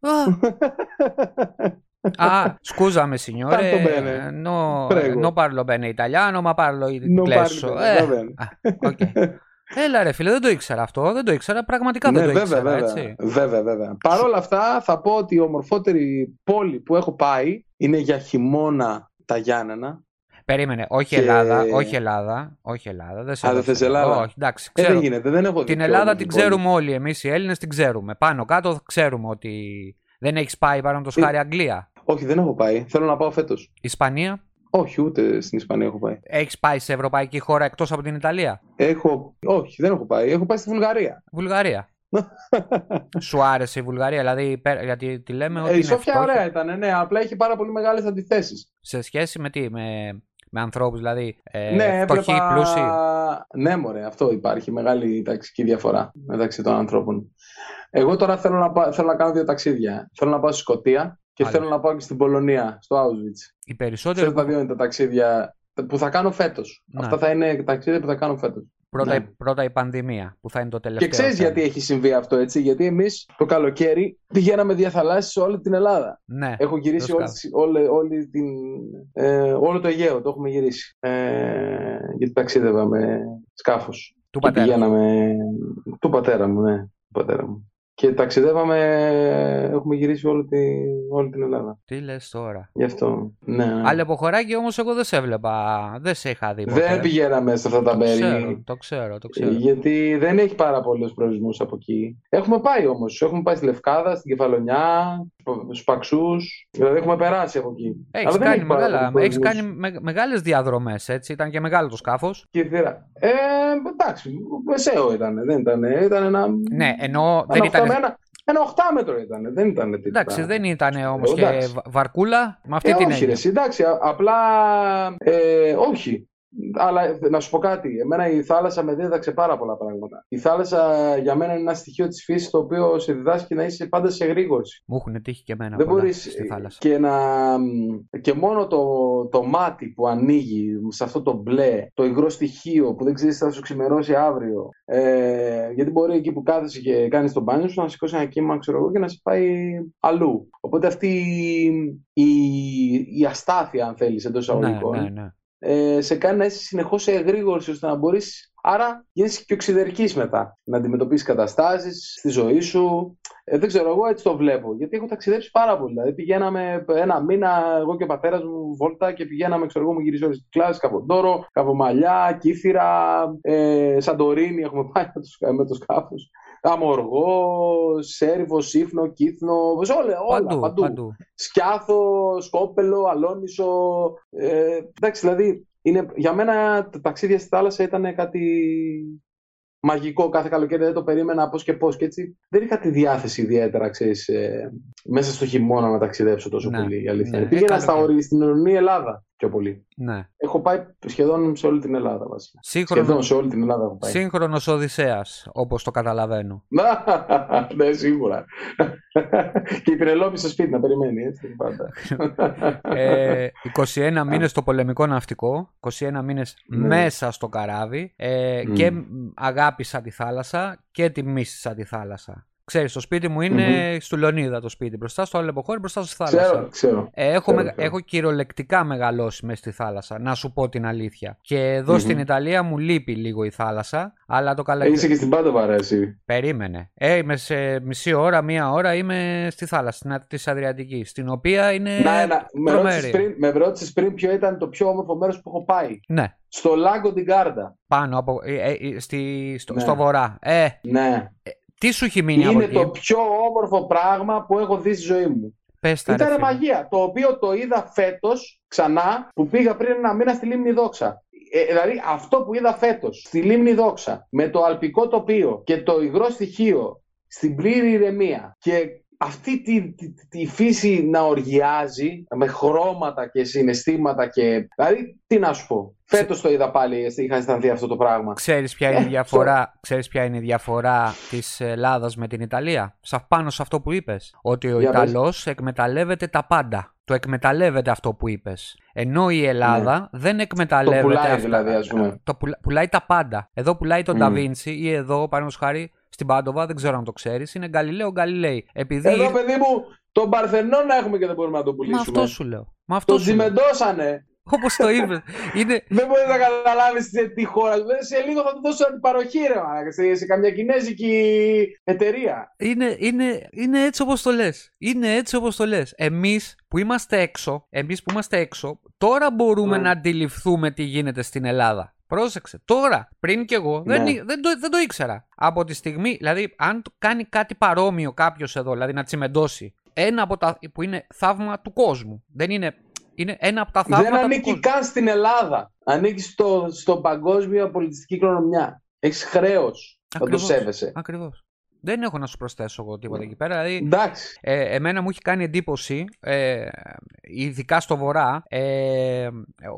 Ah, scusami signore, Tanto bene. no, Prego. non parlo bene italiano, ma parlo Non inglesso. parli bene, va bene. ah, ok. Έλα ρε φίλε, δεν το ήξερα αυτό, δεν το ήξερα, πραγματικά ναι, δεν το βέβαια, ήξερα, βέβαια, έτσι. βέβαια, βέβαια. Παρ' όλα αυτά θα πω ότι η ομορφότερη πόλη που έχω πάει είναι για χειμώνα τα Γιάννενα. Περίμενε, όχι Και- Ελλάδα, όχι Ελλάδα, όχι Ελλάδα. Δεν σε Α, δεν έδωσα. θες Ελλάδα; Όχι, εντάξει, Ε, ξέρω. δεν γίνεται, δεν έχω δει την και Ελλάδα όλες την τις πόλεις. ξέρουμε όλοι. Εμείς οι Έλληνες την ξέρουμε. Πάνω κάτω ξέρουμε ότι δεν έχεις πάει παραδείγματο Ε, χάρη Αγγλία. Όχι, δεν έχω πάει. Θέλω να πάω φέτος. Ισπανία; Όχι, ούτε στην Ισπανία έχω πάει. Έχεις πάει σε ευρωπαϊκή χώρα εκτός από την Ιταλία; Έχω... Όχι, δεν έχω πάει. Έχω πάει στη Βουλγαρία. Βουλγαρία. Σου άρεσε η Βουλγαρία, δηλαδή πέρα- γιατί τη λέμε ότι Ε, η είναι Σόφια φτώχεια. ωραία ήταν, ναι, απλά έχει πάρα πολύ μεγάλες αντιθέσεις. Σε σχέση με τι, με, με ανθρώπους δηλαδή. Ε, ναι, φτωχοί, έβλεπα... πλούσιοι; Ναι, μωρέ, αυτό υπάρχει. Μεγάλη ταξική διαφορά μεταξύ των ανθρώπων. Εγώ τώρα θέλω να, πά- θέλω να κάνω δύο ταξίδια. Θέλω να πάω στη Σκωτία και Άλλος. θέλω να πάω και στην Πολωνία, στο Auschwitz. Οι περισσότεροι. Αυτά τα δύο είναι τα ταξίδια που θα κάνω φέτος. Ναι. Αυτά θα είναι ταξίδια που θα κάνω φέτος. Πρώτα, Ναι. η- πρώτα η πανδημία που θα είναι το τελευταίο. Και ξέρεις θέμα. γιατί έχει συμβεί αυτό έτσι. Γιατί εμείς το καλοκαίρι πηγαίναμε διαθαλάσσει σε όλη την Ελλάδα. Ναι. Έχω γυρίσει Το όλη, όλη, όλη την, ε, όλο το Αιγαίο, το έχουμε γυρίσει. Ε, γιατί ταξίδευα με σκάφος. Του Και πατέρα. πηγαίναμε... Του πατέρα μου, ναι. Του πατέρα μου. Και ταξιδεύαμε, έχουμε γυρίσει όλη, τη, όλη την Ελλάδα. Τι λες τώρα; Γι' αυτό. Ναι. ναι. Αλλά εποχωράκι όμως εγώ δεν σε έβλεπα. Δεν σε είχα δει. ποτέ. Δεν πηγαίναμε σε αυτά τα Το μέρη. ξέρω, το ξέρω, το ξέρω. Γιατί δεν έχει πάρα πολλούς προορισμούς από εκεί. Έχουμε πάει όμως. Έχουμε πάει στη Λευκάδα, στην Κεφαλονιά, στους Παξούς. Δηλαδή έχουμε περάσει από εκεί. Έχεις Αλλά δεν κάνει, έχει πάρα μεγάλα, πολλούς έχεις προορισμούς. κάνει με, μεγάλες διαδρομές, έτσι. Ήταν και μεγάλο το σκάφος. Και η θύρα. Ε, εντάξει, μεσαίο ήταν. Δεν ήταν. Ήταν ένα. Ναι, ενώ δεν ένα, ήταν... οχτά- ένα, ένα οχτάμετρο ήταν. Δεν ήταν τίποτα. Εντάξει, δεν ήταν όμως Ε, και εντάξει. βα- βαρκούλα. Με αυτή Ε, την όχι, ρε, έννοια. εσύ, εντάξει, α- απλά ε, όχι. Αλλά να σου πω κάτι. Εμένα η θάλασσα με δίδαξε πάρα πολλά πράγματα. Η θάλασσα για μένα είναι ένα στοιχείο της φύσης το οποίο σε διδάσκει να είσαι πάντα σε γρήγορση. Μου έχουν τύχει και εμένα Δεν πολλά μπορείς στη θάλασσα. και να. και μόνο το, το μάτι που ανοίγει σε αυτό το μπλε, το υγρό στοιχείο που δεν ξέρεις θα σου ξημερώσει αύριο. Ε, γιατί μπορεί εκεί που κάθεσαι και κάνεις το μπάνιο σου να σηκώσει ένα κύμα, ξέρω εγώ, και να σε πάει αλλού. Οπότε αυτή η, η αστάθεια, αν θέλεις, εντός Ναι, εισαγωγικών, ναι, ναι. Ε, σε κάνει να είσαι συνεχώς σε εγρήγορση ώστε να μπορείς. Άρα γίνεσαι και οξυδερκής μετά. Να αντιμετωπίσεις καταστάσεις στη ζωή σου. Ε, δεν ξέρω, εγώ έτσι το βλέπω. Γιατί έχω ταξιδέψει πάρα πολύ. Δηλαδή πηγαίναμε ένα μήνα, εγώ και ο πατέρας μου, βόλτα και πηγαίναμε, ξέρω εγώ, μου γυρίσει όλες τις κλάσεις. Καβοντόρο, Καβομαλιά, Κύθυρα, ε, Σαντορίνη έχουμε πάει με το, με το σκάφο. Αμοργό, Σέρβο, Σύφνο, Κύθνο, σε όλα, όλα Παντού, παντού. παντού. Σκιάθο, Σκόπελο, Αλόνισο. Ε, εντάξει, δηλαδή είναι, για μένα τα ταξίδια στη θάλασσα ήταν κάτι μαγικό. Κάθε καλοκαίρι δεν το περίμενα πώς και πώς. Και έτσι δεν είχα τη διάθεση ιδιαίτερα, ξέρεις, ε, μέσα στο χειμώνα να ταξιδέψω τόσο Ναι, πολύ. Η αλήθεια. ναι. είναι. Ε, Πήγαινα στα καλοκαίρι. ορί, στην ορεινή Ελλάδα πιο πολύ. Ναι. Έχω πάει σχεδόν σε όλη την Ελλάδα βασικά. Σύγχρονο, Σχεδόν σε όλη την Ελλάδα έχω πάει. σύγχρονος Οδυσσέας, όπως το καταλαβαίνω. ναι, σίγουρα. και η Πινελόπη στο σπίτι να περιμένει, έτσι, πάντα. ε, 21 μήνες στο πολεμικό ναυτικό, 21 μήνες Ναι. μέσα στο καράβι ε, Μμ. και μ, αγάπησα τη θάλασσα και τη μίσησα τη θάλασσα. Ξέρεις, το σπίτι μου είναι στο Λονίδα το σπίτι, μπροστά στο Αλεποχώρι, μπροστά στη θάλασσα. ξέρω, ξέρω. Ε, έχω, Ξέρω, μεγα- ξέρω. έχω κυριολεκτικά μεγαλώσει μέσα στη θάλασσα, να σου πω την αλήθεια. Και εδώ Μμμ. στην Ιταλία μου λείπει λίγο η θάλασσα, αλλά το καλοκαίρι. Είσαι και στην Πάντοβα, ρε, εσύ. Περίμενε. Ε, είμαι σε μισή ώρα, μία ώρα είμαι στη θάλασσα της Αδριατικής, στην οποία είναι. Να, να, με, τρομερή. ρώτησες πριν, με ρώτησες πριν ποιο ήταν το πιο όμορφο μέρος που έχω πάει. Ναι, Στο Λάγκο Ντιγκάρντα. πάνω από. ε, ε, στη, στο, Ναι. στο βορρά. Ε, Ναι. Τι σου έχει μείνει από Είναι εκεί. το πιο όμορφο πράγμα που έχω δει στη ζωή μου. Πες τα, ρε Ήταν φίλε. μαγεία. Το οποίο το είδα φέτος ξανά που πήγα πριν ένα μήνα στη Λίμνη Δόξα. Ε, δηλαδή αυτό που είδα φέτος στη Λίμνη Δόξα με το αλπικό τοπίο και το υγρό στοιχείο στην πλήρη ηρεμία και αυτή τη, τη, τη φύση να οργιάζει με χρώματα και συναισθήματα και... Δηλαδή, τι να σου πω. Φέτος το είδα πάλι, είχα αισθανθεί αυτό το πράγμα. Ξέρεις ποια είναι η Ε, διαφορά, ξέρεις ποια είναι η διαφορά της Ελλάδας με την Ιταλία; Σα πάνω σε αυτό που είπες. Ότι ο Για πες. Ιταλός εκμεταλλεύεται τα πάντα. Το εκμεταλλεύεται αυτό που είπες. Ενώ η Ελλάδα δεν εκμεταλλεύεται Ναι. Το πουλάει αυτά. δηλαδή, ας πούμε. Το πουλα- πουλάει τα πάντα. Εδώ πουλάει τον Μμ. Νταβίντσι ή εδώ, παραδείγματος χάρη, στην Πάντοβα, δεν ξέρω αν το ξέρεις, είναι Γκαλιλαίο Γκαλιλέη. Επειδή... Εδώ, παιδί μου, τον Παρθενώνα έχουμε και δεν μπορούμε να το Μα πουλήσουμε. αυτό σου λέω. Μα αυτό Το σου λέω. τσιμεντώσανε. Όπως το είπε. Είναι, Δεν μπορείς να καταλάβεις σε τι χώρα. Σε λίγο θα του δώσω αντιπαροχή, ρε μαλάκα, σε, σε καμιά κινέζικη εταιρεία. είναι, είναι, είναι έτσι όπως το λες. Είναι έτσι όπως το λες. Εμείς που είμαστε έξω, εμείς που είμαστε έξω, τώρα μπορούμε Ναι. να αντιληφθούμε τι γίνεται στην Ελλάδα. Πρόσεξε. Τώρα, πριν κι εγώ, δεν, Ναι. ή- δεν, το, δεν το ήξερα. Από τη στιγμή, δηλαδή, αν το κάνει κάτι παρόμοιο κάποιος εδώ, δηλαδή να τσιμεντώσει, ένα από τα. που είναι θαύμα του κόσμου. Δεν είναι. Είναι ένα από τα θαύματα Δεν του ανήκει κόσμου. καν στην Ελλάδα. Ανήκει στο, στο παγκόσμιο πολιτιστική κληρονομιά. Έχεις χρέος να το Ακριβώς. σέβεσαι. Ακριβώς. Δεν έχω να σου προσθέσω εγώ τίποτα εκεί πέρα. Δηλαδή, Εντάξει. Ε, εμένα μου έχει κάνει εντύπωση, ε, ειδικά στο βορρά, ε,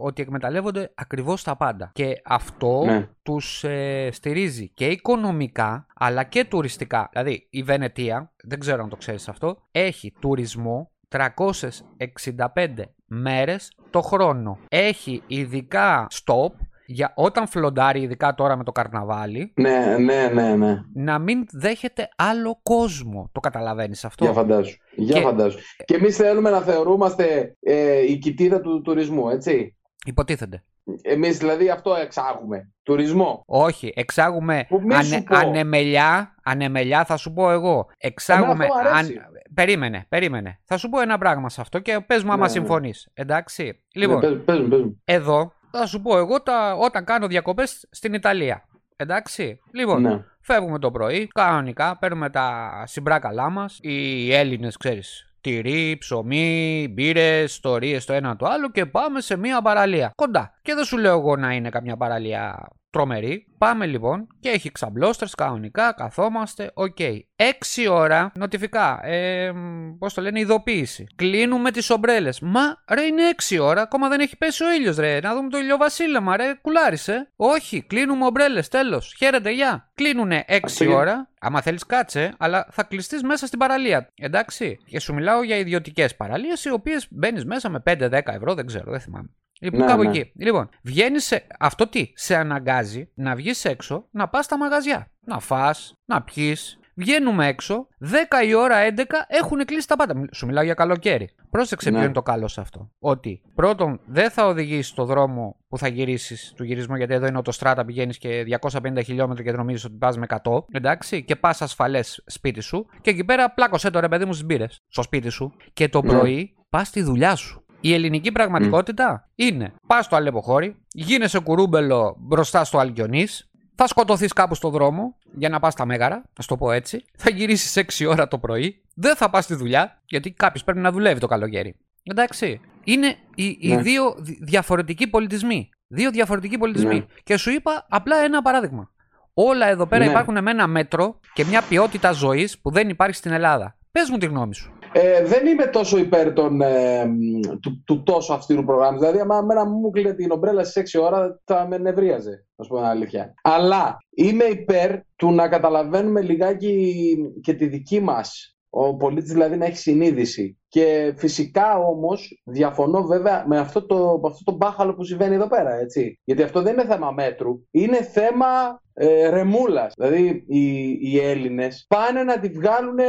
ότι εκμεταλλεύονται ακριβώς τα πάντα. Και αυτό Ναι. τους ε, στηρίζει και οικονομικά, αλλά και τουριστικά. Δηλαδή, η Βενετία, δεν ξέρω αν το ξέρεις αυτό, έχει τουρισμό 365 μέρες το χρόνο. Έχει ειδικά stop για όταν φλοντάρει, ειδικά τώρα με το καρναβάλι, Ναι, ναι, ναι, ναι. να μην δέχεται άλλο κόσμο. Το καταλαβαίνεις αυτό; Για φαντάσου. Για Και- φαντάσου. Και εμείς θέλουμε να θεωρούμαστε ε, η κοιτίδα του τουρισμού, έτσι. Υποτίθεται. Εμείς δηλαδή αυτό εξάγουμε. Τουρισμό. Όχι, εξάγουμε Που μη σου ανε, πω. ανεμελιά, ανεμελιά θα σου πω εγώ. Εξάγουμε... Εμένα αυτό μου αρέσει. Περίμενε, περίμενε. Θα σου πω ένα πράγμα σε αυτό και πες μου άμα Ναι, ναι. συμφωνείς. Εντάξει. Λοιπόν, Ναι, πες, πες μου, πες μου. εδώ θα σου πω εγώ τα, όταν κάνω διακοπές στην Ιταλία. Εντάξει. Λοιπόν, Ναι. φεύγουμε το πρωί, κανονικά, παίρνουμε τα συμπράγκαλά μας. Οι Έλληνες, ξέρεις, τυρί, ψωμί, μπύρες, ιστορίες το ένα το άλλο και πάμε σε μια παραλία. Κοντά. Και δεν σου λέω εγώ να είναι καμιά παραλία τρομερή. Πάμε λοιπόν και έχει ξαπλώστρες κανονικά, καθόμαστε, οκ. 6 ώρα, notifica, ε, πώς το λένε, ειδοποίηση. Κλείνουμε τις ομπρέλες. Μα ρε είναι 6 ώρα, ακόμα δεν έχει πέσει ο ήλιος ρε, να δούμε το ηλιοβασίλεμα ρε, κουλάρισε. Όχι, κλείνουμε ομπρέλες, τέλος. Χαίρετε, γεια. Κλείνουνε 6 Αυτό για- ώρα, άμα θέλεις κάτσε, αλλά θα κλειστείς μέσα στην παραλία. Εντάξει. Και σου μιλάω για ιδιωτικές παραλίες, οι οποίες μπαίνεις μέσα με 5-10 ευρώ, δεν ξέρω, δεν θυμάμαι. Λοιπόν, Ναι, κάπου ναι. εκεί. Λοιπόν, βγαίνεις σε. Αυτό τι, σε αναγκάζει να βγεις έξω, να πας στα μαγαζιά. Να φά, να πιεις. Βγαίνουμε έξω, 10 η ώρα 11 έχουν κλείσει τα πάντα. Σου μιλάω για καλοκαίρι. Πρόσεξε Ναι. ποιο είναι το καλό σε αυτό. Ότι πρώτον δεν θα οδηγήσει στο δρόμο που θα γυρίσεις του γυρισμού, γιατί εδώ είναι οτοστράτα, πηγαίνεις και 250 χιλιόμετρα και νομίζεις ότι πας με 100. Εντάξει, και πας ασφαλές σπίτι σου. Και εκεί πέρα πλάκωσέ το ρε παιδί μου στις μπύρες, στο σπίτι σου. Και το Ναι. πρωί πας στη δουλειά σου. Η ελληνική πραγματικότητα είναι πας στο Αλεποχώρι, γίνεσαι κουρούμπελο μπροστά στο Αλκιονής, θα σκοτωθείς κάπου στο δρόμο για να πας στα Μέγαρα, να σου το πω έτσι. Θα γυρίσεις 6 ώρα το πρωί, δεν θα πας στη δουλειά, γιατί κάποιος πρέπει να δουλεύει το καλοκαίρι. Εντάξει. Είναι οι, οι Ναι. δύο δι- διαφορετικοί πολιτισμοί. Δύο διαφορετικοί πολιτισμοί. Ναι. Και σου είπα απλά ένα παράδειγμα. Όλα εδώ πέρα Ναι. υπάρχουν με ένα μέτρο και μια ποιότητα ζωής που δεν υπάρχει στην Ελλάδα. Πες μου τη γνώμη σου. Ε, δεν είμαι τόσο υπέρ των, ε, μ, του, του τόσο αυστηρού προγράμματος. Δηλαδή, άμα εμένα μου κλείνει την ομπρέλα στις 6 ώρα, θα με νευρίαζε, να σου πω την αλήθεια. Αλλά είμαι υπέρ του να καταλαβαίνουμε λιγάκι και τη δική μας. Ο πολίτης δηλαδή να έχει συνείδηση. Και φυσικά όμως διαφωνώ βέβαια με αυτό το, με αυτό το μπάχαλο που συμβαίνει εδώ πέρα. Έτσι. Γιατί αυτό δεν είναι θέμα μέτρου. Είναι θέμα ε, ρεμούλας. Δηλαδή οι, οι Έλληνες πάνε να τη βγάλουν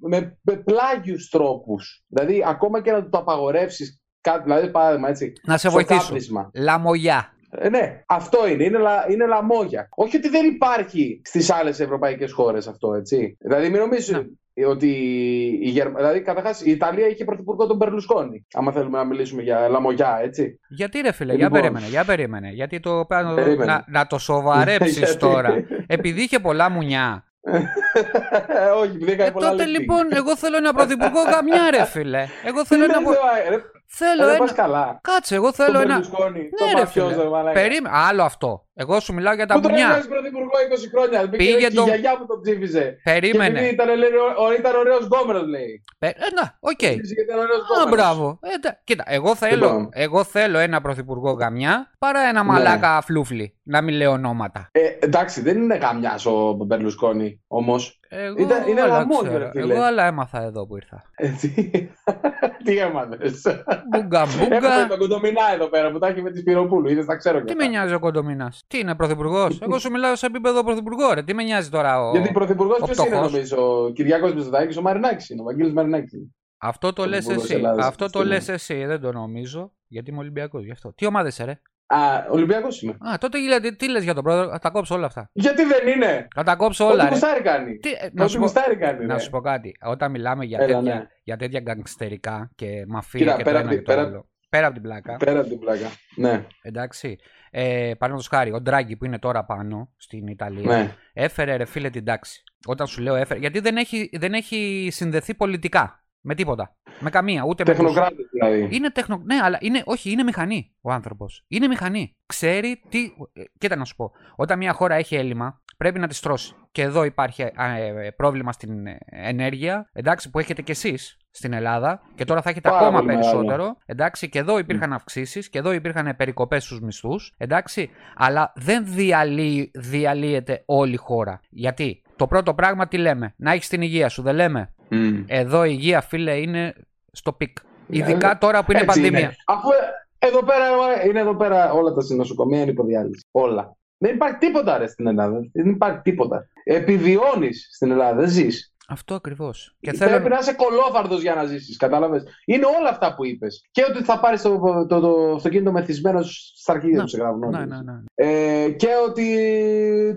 με, με πλάγιους τρόπους. Δηλαδή ακόμα και να του το απαγορεύσεις κάτι, δηλαδή παράδειγμα έτσι, Να σε στο βοηθήσω. κάπνισμα. Λαμογιά. Ε, ναι, αυτό είναι. Είναι, λα, είναι λαμόγια. Όχι ότι δεν υπάρχει στις άλλες ευρωπαϊκές χώρες αυτό, έτσι. Δηλαδή μην νομίζεις ότι η Γερμα... Δηλαδή καταρχάς η Ιταλία είχε πρωθυπουργό τον Μπερλουσκόνη. Άμα θέλουμε να μιλήσουμε για λαμογιά, έτσι. Γιατί ρε φίλε, Ε, για λοιπόν. περίμενε, για περίμενε. Γιατί το πάνω Περίμενε. να, να το σοβαρέψεις Γιατί; τώρα. Επειδή είχε πολλά μουνιά. Όχι, επειδή έκανε Ε, πολλά τότε lifting. λοιπόν, εγώ θέλω ένα πρωθυπουργό γαμιά, ρε φίλε. Εγώ Τι θέλω λες, ένα. Προ- ρε, ρε, Θέλω ρε, πας ένα. καλά. Κάτσε, εγώ θέλω Τον ένα. Μπερλουσκόνη, τον Ναι, ρε μαφιόζο, φίλε. ρε μαλάκα. Περίμενε. Άλλο αυτό. Εγώ σου μιλάω για τα Πού τον μουνιά. έβγαλες πρωθυπουργό 20 χρόνια. Πήγε Πήγε και το- η γιαγιά μου τον ψήφιζε. Και επειδή Περίμενε. ήταν, λέει, ο- ήταν ωραίος γκόμενος, λέει. Πε- Ε, να, οκ. Ψήφιζε γιατί ήταν ωραίος Α, γκόμενος. μπράβο. Ε, ντα- κοίτα, εγώ θέλω, Λοιπόν. εγώ θέλω ένα πρωθυπουργό γαμιά παρά ένα Ναι. μαλάκα φλούφλι. Να μην λέω ονόματα. Ε, εντάξει, δεν είναι γαμιάς ο Μπερλουσκόνη, όμως. Εγώ Ήταν- είναι άλλα λαμόγιο, ξέρω. ρε φίλε. Εγώ άλλα έμαθα εδώ που ήρθα. Ε, τι- Τι έμαθες; Μπούγκα μπούγκα. Έχουμε τον Κοντομινά εδώ πέρα που τα έχει με τη Σπυροπούλου. Είδες, τα ξέρω Τι και με αυτά. νοιάζει ο Κοντομινάς; Τι είναι πρωθυπουργός; Εγώ σου μιλάω σε επίπεδο πρωθυπουργό, ρε. Τι με νοιάζει τώρα ο. Γιατί πρωθυπουργός ο ποιος είναι, πτωχός. νομίζω, ο Κυριάκος Μητσοτάκης, ο Μαρινάκης είναι, ο Βαγγέλης Μαρινάκη. Αυτό το λες Πρωθυπουργός εσύ. Ελλάδας Αυτό αυτή το τη λες στιγμή. εσύ, δεν το νομίζω. Γιατί είμαι Ολυμπιακός, γι' αυτό. Τι ομάδες είσαι, ρε; Α, Ολυμπιακός είμαι. Α, τότε δηλαδή, τι λες για τον πρόεδρο, θα τα κόψω όλα αυτά. Γιατί δεν είναι; Θα τα κόψω Ό,τι όλα, ρε. κουστάρι κάνει. Τι, ε, να, Ό,τι σου πω, κουστάρι κάνει. να ρε. σου πω κάτι. Όταν μιλάμε για, Έλα, τέτοια, ναι. για τέτοια γκαγκστερικά και μαφία Κοίτα, και πέρα το ένα απ' και τη- το πέρα- άλλο. Πέρα από την πλάκα. Πέρα από την πλάκα. Ναι, Εντάξει. Ε, Παραδείγματος χάρη, ο Ντράγκη που είναι τώρα πάνω στην Ιταλία ναι. έφερε ρε φίλε την τάξη. Όταν σου λέω έφερε. Γιατί δεν έχει, δεν έχει συνδεθεί πολιτικά με τίποτα. Με καμία. Ούτε με τους- Τεχνοκράτη δηλαδή. Είναι τεχνο... Ναι, αλλά είναι... όχι, είναι μηχανή ο άνθρωπος. Είναι μηχανή. Ξέρει τι. ε, Κοίτα να σου πω. Όταν μια χώρα έχει έλλειμμα, πρέπει να τη στρώσει. Και εδώ υπάρχει α, ε, πρόβλημα στην ε, ενέργεια, εντάξει, που έχετε κι εσείς στην Ελλάδα και τώρα θα έχετε Πάρα ακόμα πολύ μεγάλο. περισσότερο. Εντάξει, και εδώ υπήρχαν αυξήσεις και εδώ υπήρχαν περικοπές στους μισθούς. Εντάξει, αλλά δεν διαλύει, διαλύεται όλη η χώρα. Γιατί; Το πρώτο πράγμα τι λέμε, να έχεις την υγεία σου, δεν λέμε; Μμ. Εδώ η υγεία, φίλε, είναι στο peak. Ειδικά τώρα που είναι Ε, Έτσι πανδημία. είναι. Αφού ε, εδώ πέρα, ε, είναι εδώ πέρα όλα τα νοσοκομεία είναι υποδιάλυση. Όλα. Δεν υπάρχει τίποτα ρε στην Ελλάδα. Δεν υπάρχει τίποτα. Επιβιώνεις στην Ελλάδα, δεν ζεις. Αυτό ακριβώς. Και Πρέπει θέλω. να είσαι κολόφαρδος για να ζήσεις. Κατάλαβες; Είναι όλα αυτά που είπες. Και ότι θα πάρεις το, το, το αυτοκίνητο μεθυσμένο στα αρχίδια Να, τους σε γραμμένο. Ναι, ναι, ναι. Ε, και ότι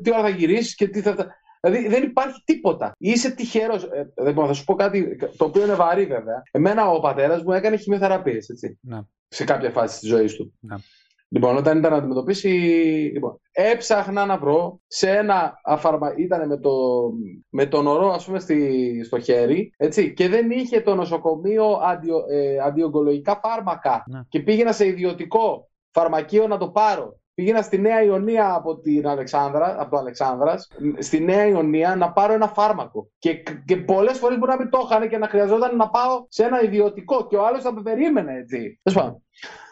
τι ώρα θα γυρίσεις και τι θα. Δηλαδή δεν υπάρχει τίποτα. Είσαι τυχερός. Ε, λοιπόν, θα σου πω κάτι το οποίο είναι βαρύ βέβαια. Εμένα ο πατέρας μου έκανε χημειοθεραπείες, έτσι. Ναι. Σε κάποια φάση της ζωής του. Ναι. Λοιπόν, όταν ήταν να αντιμετωπίσει. Λοιπόν, έψαχνα να βρω σε ένα αφαρμα... ήταν με, το, με τον ορό, ας πούμε, στη, στο χέρι, έτσι, και δεν είχε το νοσοκομείο αντιο, ε, αντιογκολογικά φάρμακα. Ναι. Και πήγαινα σε ιδιωτικό φαρμακείο να το πάρω. Πήγαινα στη Νέα Ιωνία από την Αλεξάνδρα, από το Αλεξάνδρας, στη Νέα Ιωνία να πάρω ένα φάρμακο. Και, και πολλές φορές μπορεί να μην το είχαν και να χρειαζόταν να πάω σε ένα ιδιωτικό και ο άλλος θα με περίμενε έτσι. Τέλος πάντων.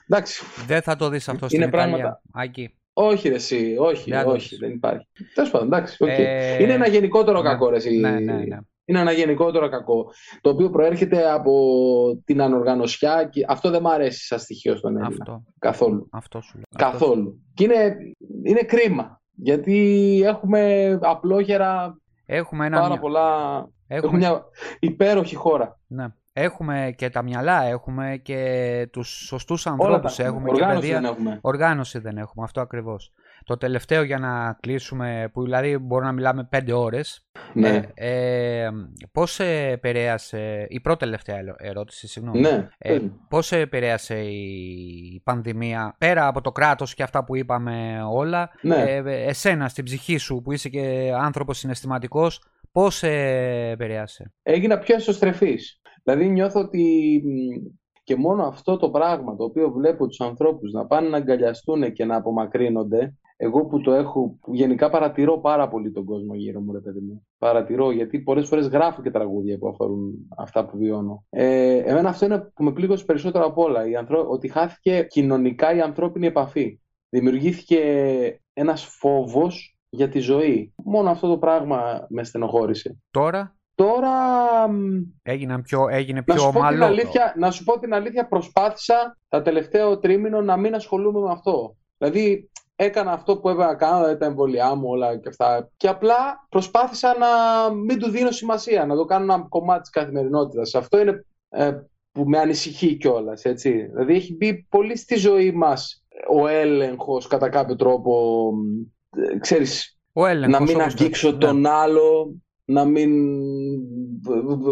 Εντάξει. Δεν θα το δεις αυτό στην Είναι Ιταλία. πράγματα. Άκη. Όχι, ρε, εσύ, όχι, Δεν θα το όχι, δεις. δεν υπάρχει. Τέλος πάντων, εντάξει. οκ. Ε, Είναι ένα γενικότερο ναι, κακό, ρε, εσύ. Ναι, ναι, ναι. Είναι ένα γενικότερο κακό. Το οποίο προέρχεται από την ανοργανωσιά και αυτό δεν μ' αρέσει σαν στοιχείο στον Έλληνα. Αυτό, Καθόλου. αυτό σου λέω. Αυτό σου- Καθόλου. Και είναι, είναι κρίμα. Γιατί έχουμε απλόχερα Έχουμε ένα. πάρα μυα- πολλά. Έχουμε... Έχουμε μια υπέροχη χώρα. Ναι. Έχουμε και τα μυαλά, έχουμε και τους σωστούς Όλα ανθρώπους, τα έχουμε και Οργάνωση παιδεία. δεν έχουμε. Οργάνωση δεν έχουμε, αυτό ακριβώς. Το τελευταίο για να κλείσουμε, που δηλαδή μπορούμε να μιλάμε πέντε ώρες, Ναι. ε, ε, πώς σε επηρέασε, η πρώτη τελευταία ελο- ερώτηση, συγγνώμη. ναι. Ε, πώς σε επηρέασε η πανδημία, πέρα από το κράτος και αυτά που είπαμε όλα, ναι. ε, εσένα στην ψυχή σου που είσαι και άνθρωπος συναισθηματικός, πώς σε επηρέασε; έγινα πιο εσωστρεφής. Δηλαδή νιώθω ότι μ, και μόνο αυτό το πράγμα το οποίο βλέπω τους ανθρώπους να πάνε να αγκαλιαστούν και να απομακρύνονται εγώ που το έχω, που γενικά παρατηρώ πάρα πολύ τον κόσμο γύρω μου, ρε παιδί μου. Παρατηρώ, γιατί πολλές φορές γράφω και τραγούδια που αφορούν αυτά που βιώνω. Ε, εμένα αυτό είναι που με πλήγωσε περισσότερο απ' όλα. Η ανθρω... Ότι χάθηκε κοινωνικά η ανθρώπινη επαφή. Δημιουργήθηκε ένας φόβος για τη ζωή. Μόνο αυτό το πράγμα με στενοχώρησε. Τώρα Τώρα μ, έγιναν πιο, έγινε να πιο σου, πω την ομαλό. αλήθεια, να σου πω την αλήθεια, προσπάθησα τα τελευταίο τρίμηνο να μην ασχολούμαι με αυτό. Δηλαδή, έκανα αυτό που έπρεπε να κάνω, δηλαδή τα εμβολιά μου, όλα και αυτά. Και απλά προσπάθησα να μην του δίνω σημασία, να το κάνω ένα κομμάτι της καθημερινότητας. Αυτό είναι ε, που με ανησυχεί κιόλας, έτσι. Δηλαδή, έχει μπει πολύ στη ζωή μας ο έλεγχος κατά κάποιο τρόπο, ε, ξέρεις, Ο έλεγχος, να μην όπως το- αγγίξω ναι. τον άλλο, να μην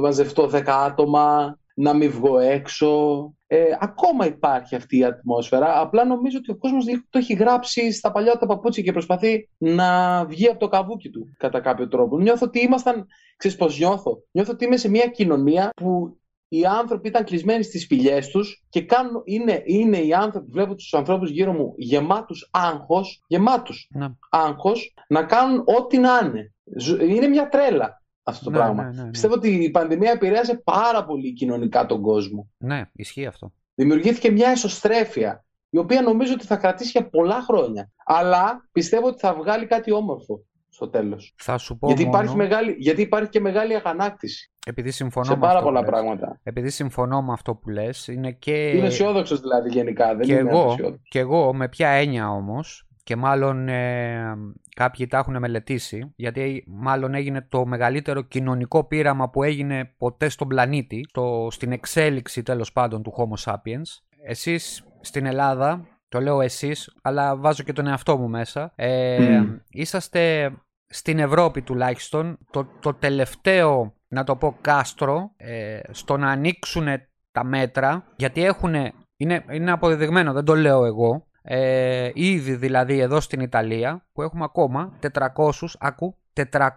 μαζευτώ δέκα άτομα, να μην βγω έξω. Ε, ακόμα υπάρχει αυτή η ατμόσφαιρα. Απλά νομίζω ότι ο κόσμος το έχει γράψει στα παλιά του τα παπούτσια και προσπαθεί να βγει από το καβούκι του κατά κάποιο τρόπο. Νιώθω ότι ήμασταν, ξέρεις πώς νιώθω. Νιώθω ότι είμαι σε μια κοινωνία που οι άνθρωποι ήταν κλεισμένοι στις σπηλιές τους και κάνουν, είναι, είναι οι άνθρωποι, βλέπω τους ανθρώπους γύρω μου γεμάτους άγχος, γεμάτους Ναι. άγχος να κάνουν ό,τι να είναι. Ζω- Είναι μια τρέλα αυτό το Ναι, πράγμα. ναι, ναι, ναι. Πιστεύω ότι η πανδημία επηρέασε πάρα πολύ κοινωνικά τον κόσμο. Ναι, ισχύει αυτό. Δημιουργήθηκε μια εσωστρέφεια, η οποία νομίζω ότι θα κρατήσει για πολλά χρόνια. Αλλά πιστεύω ότι θα βγάλει κάτι όμορφο στο τέλος. Θα σου πω Γιατί μόνο, υπάρχει, μεγάλη, γιατί υπάρχει και μεγάλη αγανάκτηση επειδή συμφωνώ σε με πάρα αυτό πολλά που λες. πράγματα. Επειδή συμφωνώ με αυτό που λες, είναι και... Είμαι αισιόδοξος δηλαδή γενικά. Δεν και είμαι εγώ, απεσιόδοξος. και εγώ με ποια έννοια όμως και μάλλον ε, κάποιοι τα έχουν μελετήσει γιατί μάλλον έγινε το μεγαλύτερο κοινωνικό πείραμα που έγινε ποτέ στον πλανήτη στο, στην εξέλιξη τέλος πάντων του Homo sapiens εσείς στην Ελλάδα, το λέω εσείς, αλλά βάζω και τον εαυτό μου μέσα, ε, Μμμ. είσαστε στην Ευρώπη τουλάχιστον το, το τελευταίο, να το πω, κάστρο ε, στο να ανοίξουν τα μέτρα, γιατί έχουν, είναι, είναι αποδεδειγμένο, δεν το λέω εγώ, ε, ήδη δηλαδή εδώ στην Ιταλία, που έχουμε ακόμα 400, άκου, 400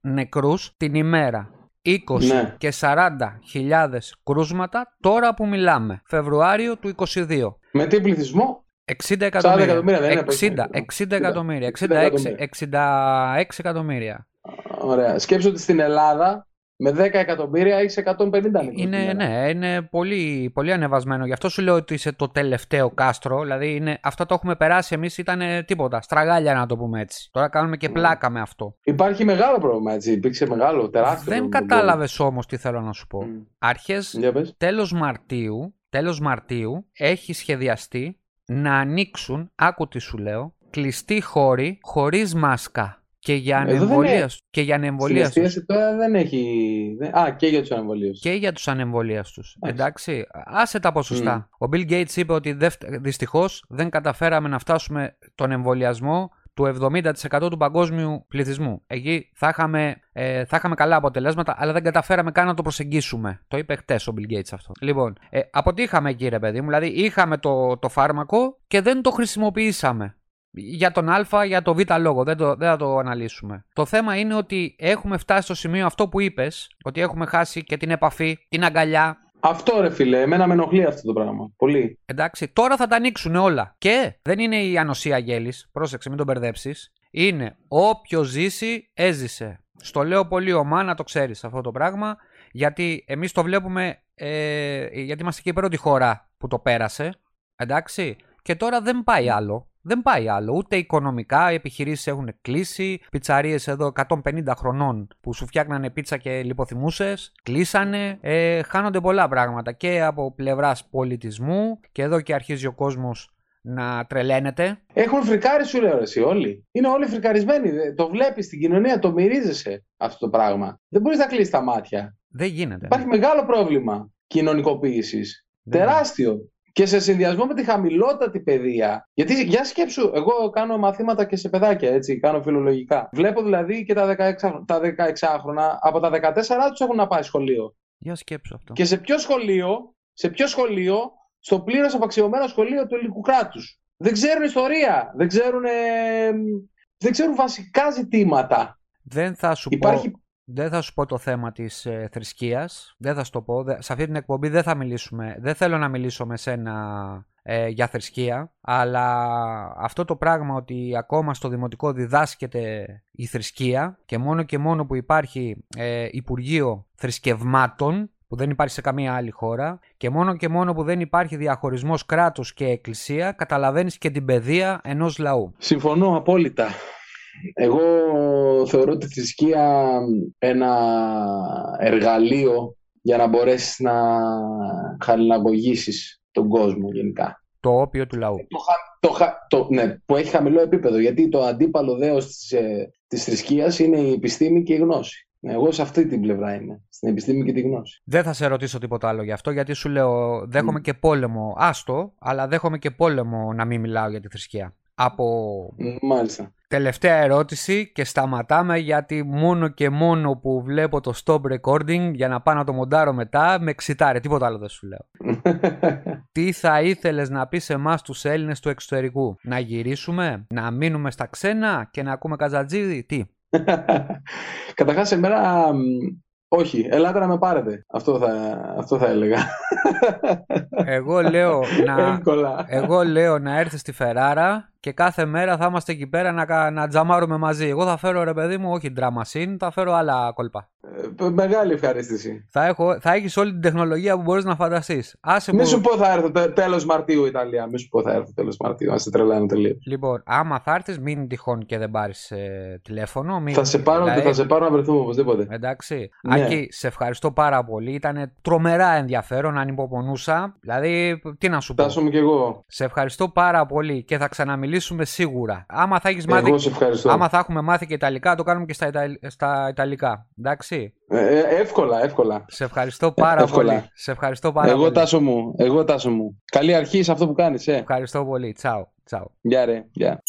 νεκρούς την ημέρα. 20 Ναι. και 40 χιλιάδες κρούσματα τώρα που μιλάμε, Φεβρουάριο του 22. Με τι πληθυσμό, 60 εκατομμύρια. εκατομμύρια δεν είναι, 60, πες. 60 εκατομμύρια. 60 66, 66 εκατομμύρια. ωραία. Σκέψου ότι στην Ελλάδα με 10 εκατομμύρια έχεις 150 νεκρούς την Είναι, ημέρα. ναι, είναι πολύ, πολύ ανεβασμένο. Γι' αυτό σου λέω ότι είσαι το τελευταίο κάστρο. Δηλαδή, είναι, αυτό το έχουμε περάσει εμείς, ήταν τίποτα. Στραγάλια να το πούμε έτσι. Τώρα κάνουμε και πλάκα με αυτό. Υπάρχει μεγάλο πρόβλημα, έτσι. Υπήρξε μεγάλο, τεράστιο Δεν πρόβλημα. κατάλαβες όμως τι θέλω να σου πω. Μμ. Αρχές Για πες. τέλος Μαρτίου, τέλος Μαρτίου έχει σχεδιαστεί να ανοίξουν, άκου τι σου λέω, κλειστοί χώροι χωρίς μάσκα. Και για Εδώ δεν ανεμβολία και για Στην ανεμβολία εστίαση τώρα δεν έχει. δεν- Α, και για τους ανεμβολίους. και για τους ανεμβολίαστους. Εντάξει. Εντάξει, άσε τα ποσοστά. Ο Bill Gates είπε ότι δευ- δυστυχώς δεν καταφέραμε να φτάσουμε τον εμβολιασμό του 70% του παγκόσμιου πληθυσμού. Εκεί θα είχαμε, ε, θα είχαμε καλά αποτελέσματα, αλλά δεν καταφέραμε καν να το προσεγγίσουμε. Το είπε χτες ο Bill Gates αυτό. Λοιπόν, ε, αποτύχαμε εκεί, ρε παιδί μου. Δηλαδή, είχαμε το, το φάρμακο και δεν το χρησιμοποιήσαμε. Για τον Α, για το Β λόγο. Δεν, το, δεν θα το αναλύσουμε. Το θέμα είναι ότι έχουμε φτάσει στο σημείο αυτό που είπες, ότι έχουμε χάσει και την επαφή, την αγκαλιά. Αυτό ρε φίλε, εμένα με ενοχλεί αυτό το πράγμα. Πολύ. Εντάξει, τώρα θα τα ανοίξουν όλα. Και δεν είναι η ανοσία γέλης, πρόσεξε, μην τον μπερδέψεις. Είναι όποιο ζήσει, έζησε. Στο λέω πολύ ομά να το ξέρεις αυτό το πράγμα, γιατί εμείς το βλέπουμε, ε, γιατί είμαστε και η πρώτη χώρα που το πέρασε. Εντάξει, και τώρα δεν πάει άλλο. Δεν πάει άλλο. Ούτε οικονομικά οι επιχειρήσεις έχουν κλείσει. Πιτσαρίες εδώ 150 χρονών που σου φτιάχνανε πίτσα και λιποθυμούσες. Κλείσανε. Ε, χάνονται πολλά πράγματα και από πλευράς πολιτισμού. Και εδώ και αρχίζει ο κόσμος να τρελαίνεται. Έχουν φρικάρει, σου λέω ρε, εσύ όλοι. Είναι όλοι φρικαρισμένοι. Δε- Το βλέπεις στην κοινωνία, το μυρίζεσαι αυτό το πράγμα. Δεν μπορείς να κλείσεις τα μάτια. Δεν γίνεται. Υπάρχει μεγάλο πρόβλημα κοινωνικοποίησης. Δεν Τεράστιο. Και σε συνδυασμό με τη χαμηλότατη παιδεία. Γιατί για σκέψου, εγώ κάνω μαθήματα και σε παιδάκια, έτσι, κάνω φιλολογικά. Βλέπω δηλαδή και τα 16, τα 16χρονα, από τα 14 τους έχουν να πάει σχολείο. Για σκέψου αυτό. Και σε ποιο σχολείο, σε ποιο σχολείο, στο πλήρως απαξιωμένο σχολείο του ελληνικού κράτους. Δεν ξέρουν ιστορία, δεν ξέρουν, ε, δεν ξέρουν βασικά ζητήματα. Δεν θα σου Υπάρχει πω. Δεν θα σου πω το θέμα της ε, θρησκείας. Δεν θα σου το πω. Δε- Σε αυτή την εκπομπή δεν θα μιλήσουμε. Δεν θέλω να μιλήσω με σένα ε, για θρησκεία. Αλλά αυτό το πράγμα ότι ακόμα στο δημοτικό διδάσκεται η θρησκεία και μόνο και μόνο που υπάρχει ε, Υπουργείο Θρησκευμάτων που δεν υπάρχει σε καμία άλλη χώρα και μόνο και μόνο που δεν υπάρχει διαχωρισμός κράτους και εκκλησία καταλαβαίνεις και την παιδεία ενός λαού. Συμφωνώ απόλυτα. Εγώ θεωρώ τη θρησκεία ένα εργαλείο για να μπορέσεις να χαλιναγωγήσεις τον κόσμο γενικά. Το όπιο του λαού. Το, χα- το, χα- το, ναι, που έχει χαμηλό επίπεδο, γιατί το αντίπαλο δέος της, ε, της θρησκείας είναι η επιστήμη και η γνώση. Ναι, Εγώ σε αυτή την πλευρά είμαι, στην επιστήμη και τη γνώση. Δεν θα σε ρωτήσω τίποτα άλλο γι' αυτό, γιατί σου λέω δέχομαι και πόλεμο. Άστο, αλλά δέχομαι και πόλεμο να μην μιλάω για τη θρησκεία. Από Μάλιστα. τελευταία ερώτηση και σταματάμε γιατί μόνο και μόνο που βλέπω το stop recording για να πάω να το μοντάρω μετά με ξητάρει. Τίποτα άλλο δεν σου λέω. Τι θα ήθελες να πεις σε εμάς τους Έλληνες του εξωτερικού; Να γυρίσουμε, να μείνουμε στα ξένα και να ακούμε καζατζίδι. Τι; Καταρχάς εμένα, μ, όχι, ελάτε να με πάρετε. Αυτό θα, αυτό θα έλεγα. Εγώ λέω να, Εύκολα. Εγώ λέω να έρθεις στη Φεράρα και κάθε μέρα θα είμαστε εκεί πέρα να, κα- να τζαμάρουμε μαζί. Εγώ θα φέρω ρε παιδί μου, όχι drama scene, θα φέρω άλλα κόλπα. Ε, Μεγάλη ευχαρίστηση. Θα, έχω, θα έχεις όλη την τεχνολογία που μπορείς να φανταστείς. Άσε Μη που... σου πω θα έρθω τε- τέλος Μαρτίου Ιταλία. Μη σου πω θα έρθω τέλος Μαρτίου. Να σε τρελάνω τελείως. Λοιπόν, άμα θα έρθεις μην τυχόν και δεν πάρεις ε, τηλέφωνο. Μην... Θα σε πάρω δηλαδή, θα σε πάρω να βρεθούμε οπωσδήποτε. Εντάξει. Ναι. Άκη, σε ευχαριστώ πάρα πολύ. Ήταν τρομερά ενδιαφέρον, ανυπομονούσα. Δηλαδή, τι να σου πω. Φτάσω μου κι εγώ. Σε ευχαριστώ πάρα πολύ και θα ξαναμιλήσουμε μιλήσουμε σίγουρα. Άμα θα, έχεις μάθει, Εγώ σε ευχαριστώ. άμα θα έχουμε μάθει και Ιταλικά, το κάνουμε και στα, Ιταλ- στα Ιταλικά. Εντάξει. Ε, ε, εύκολα, εύκολα. Σε ευχαριστώ πάρα εύκολα. πολύ. Σε ευχαριστώ πάρα Εγώ πολύ. τάσο μου, εγώ τάσο μου. Καλή αρχή σε αυτό που κάνεις, ε. Ευχαριστώ πολύ. Τσάου. Τσάου. Γεια ρε, γεια.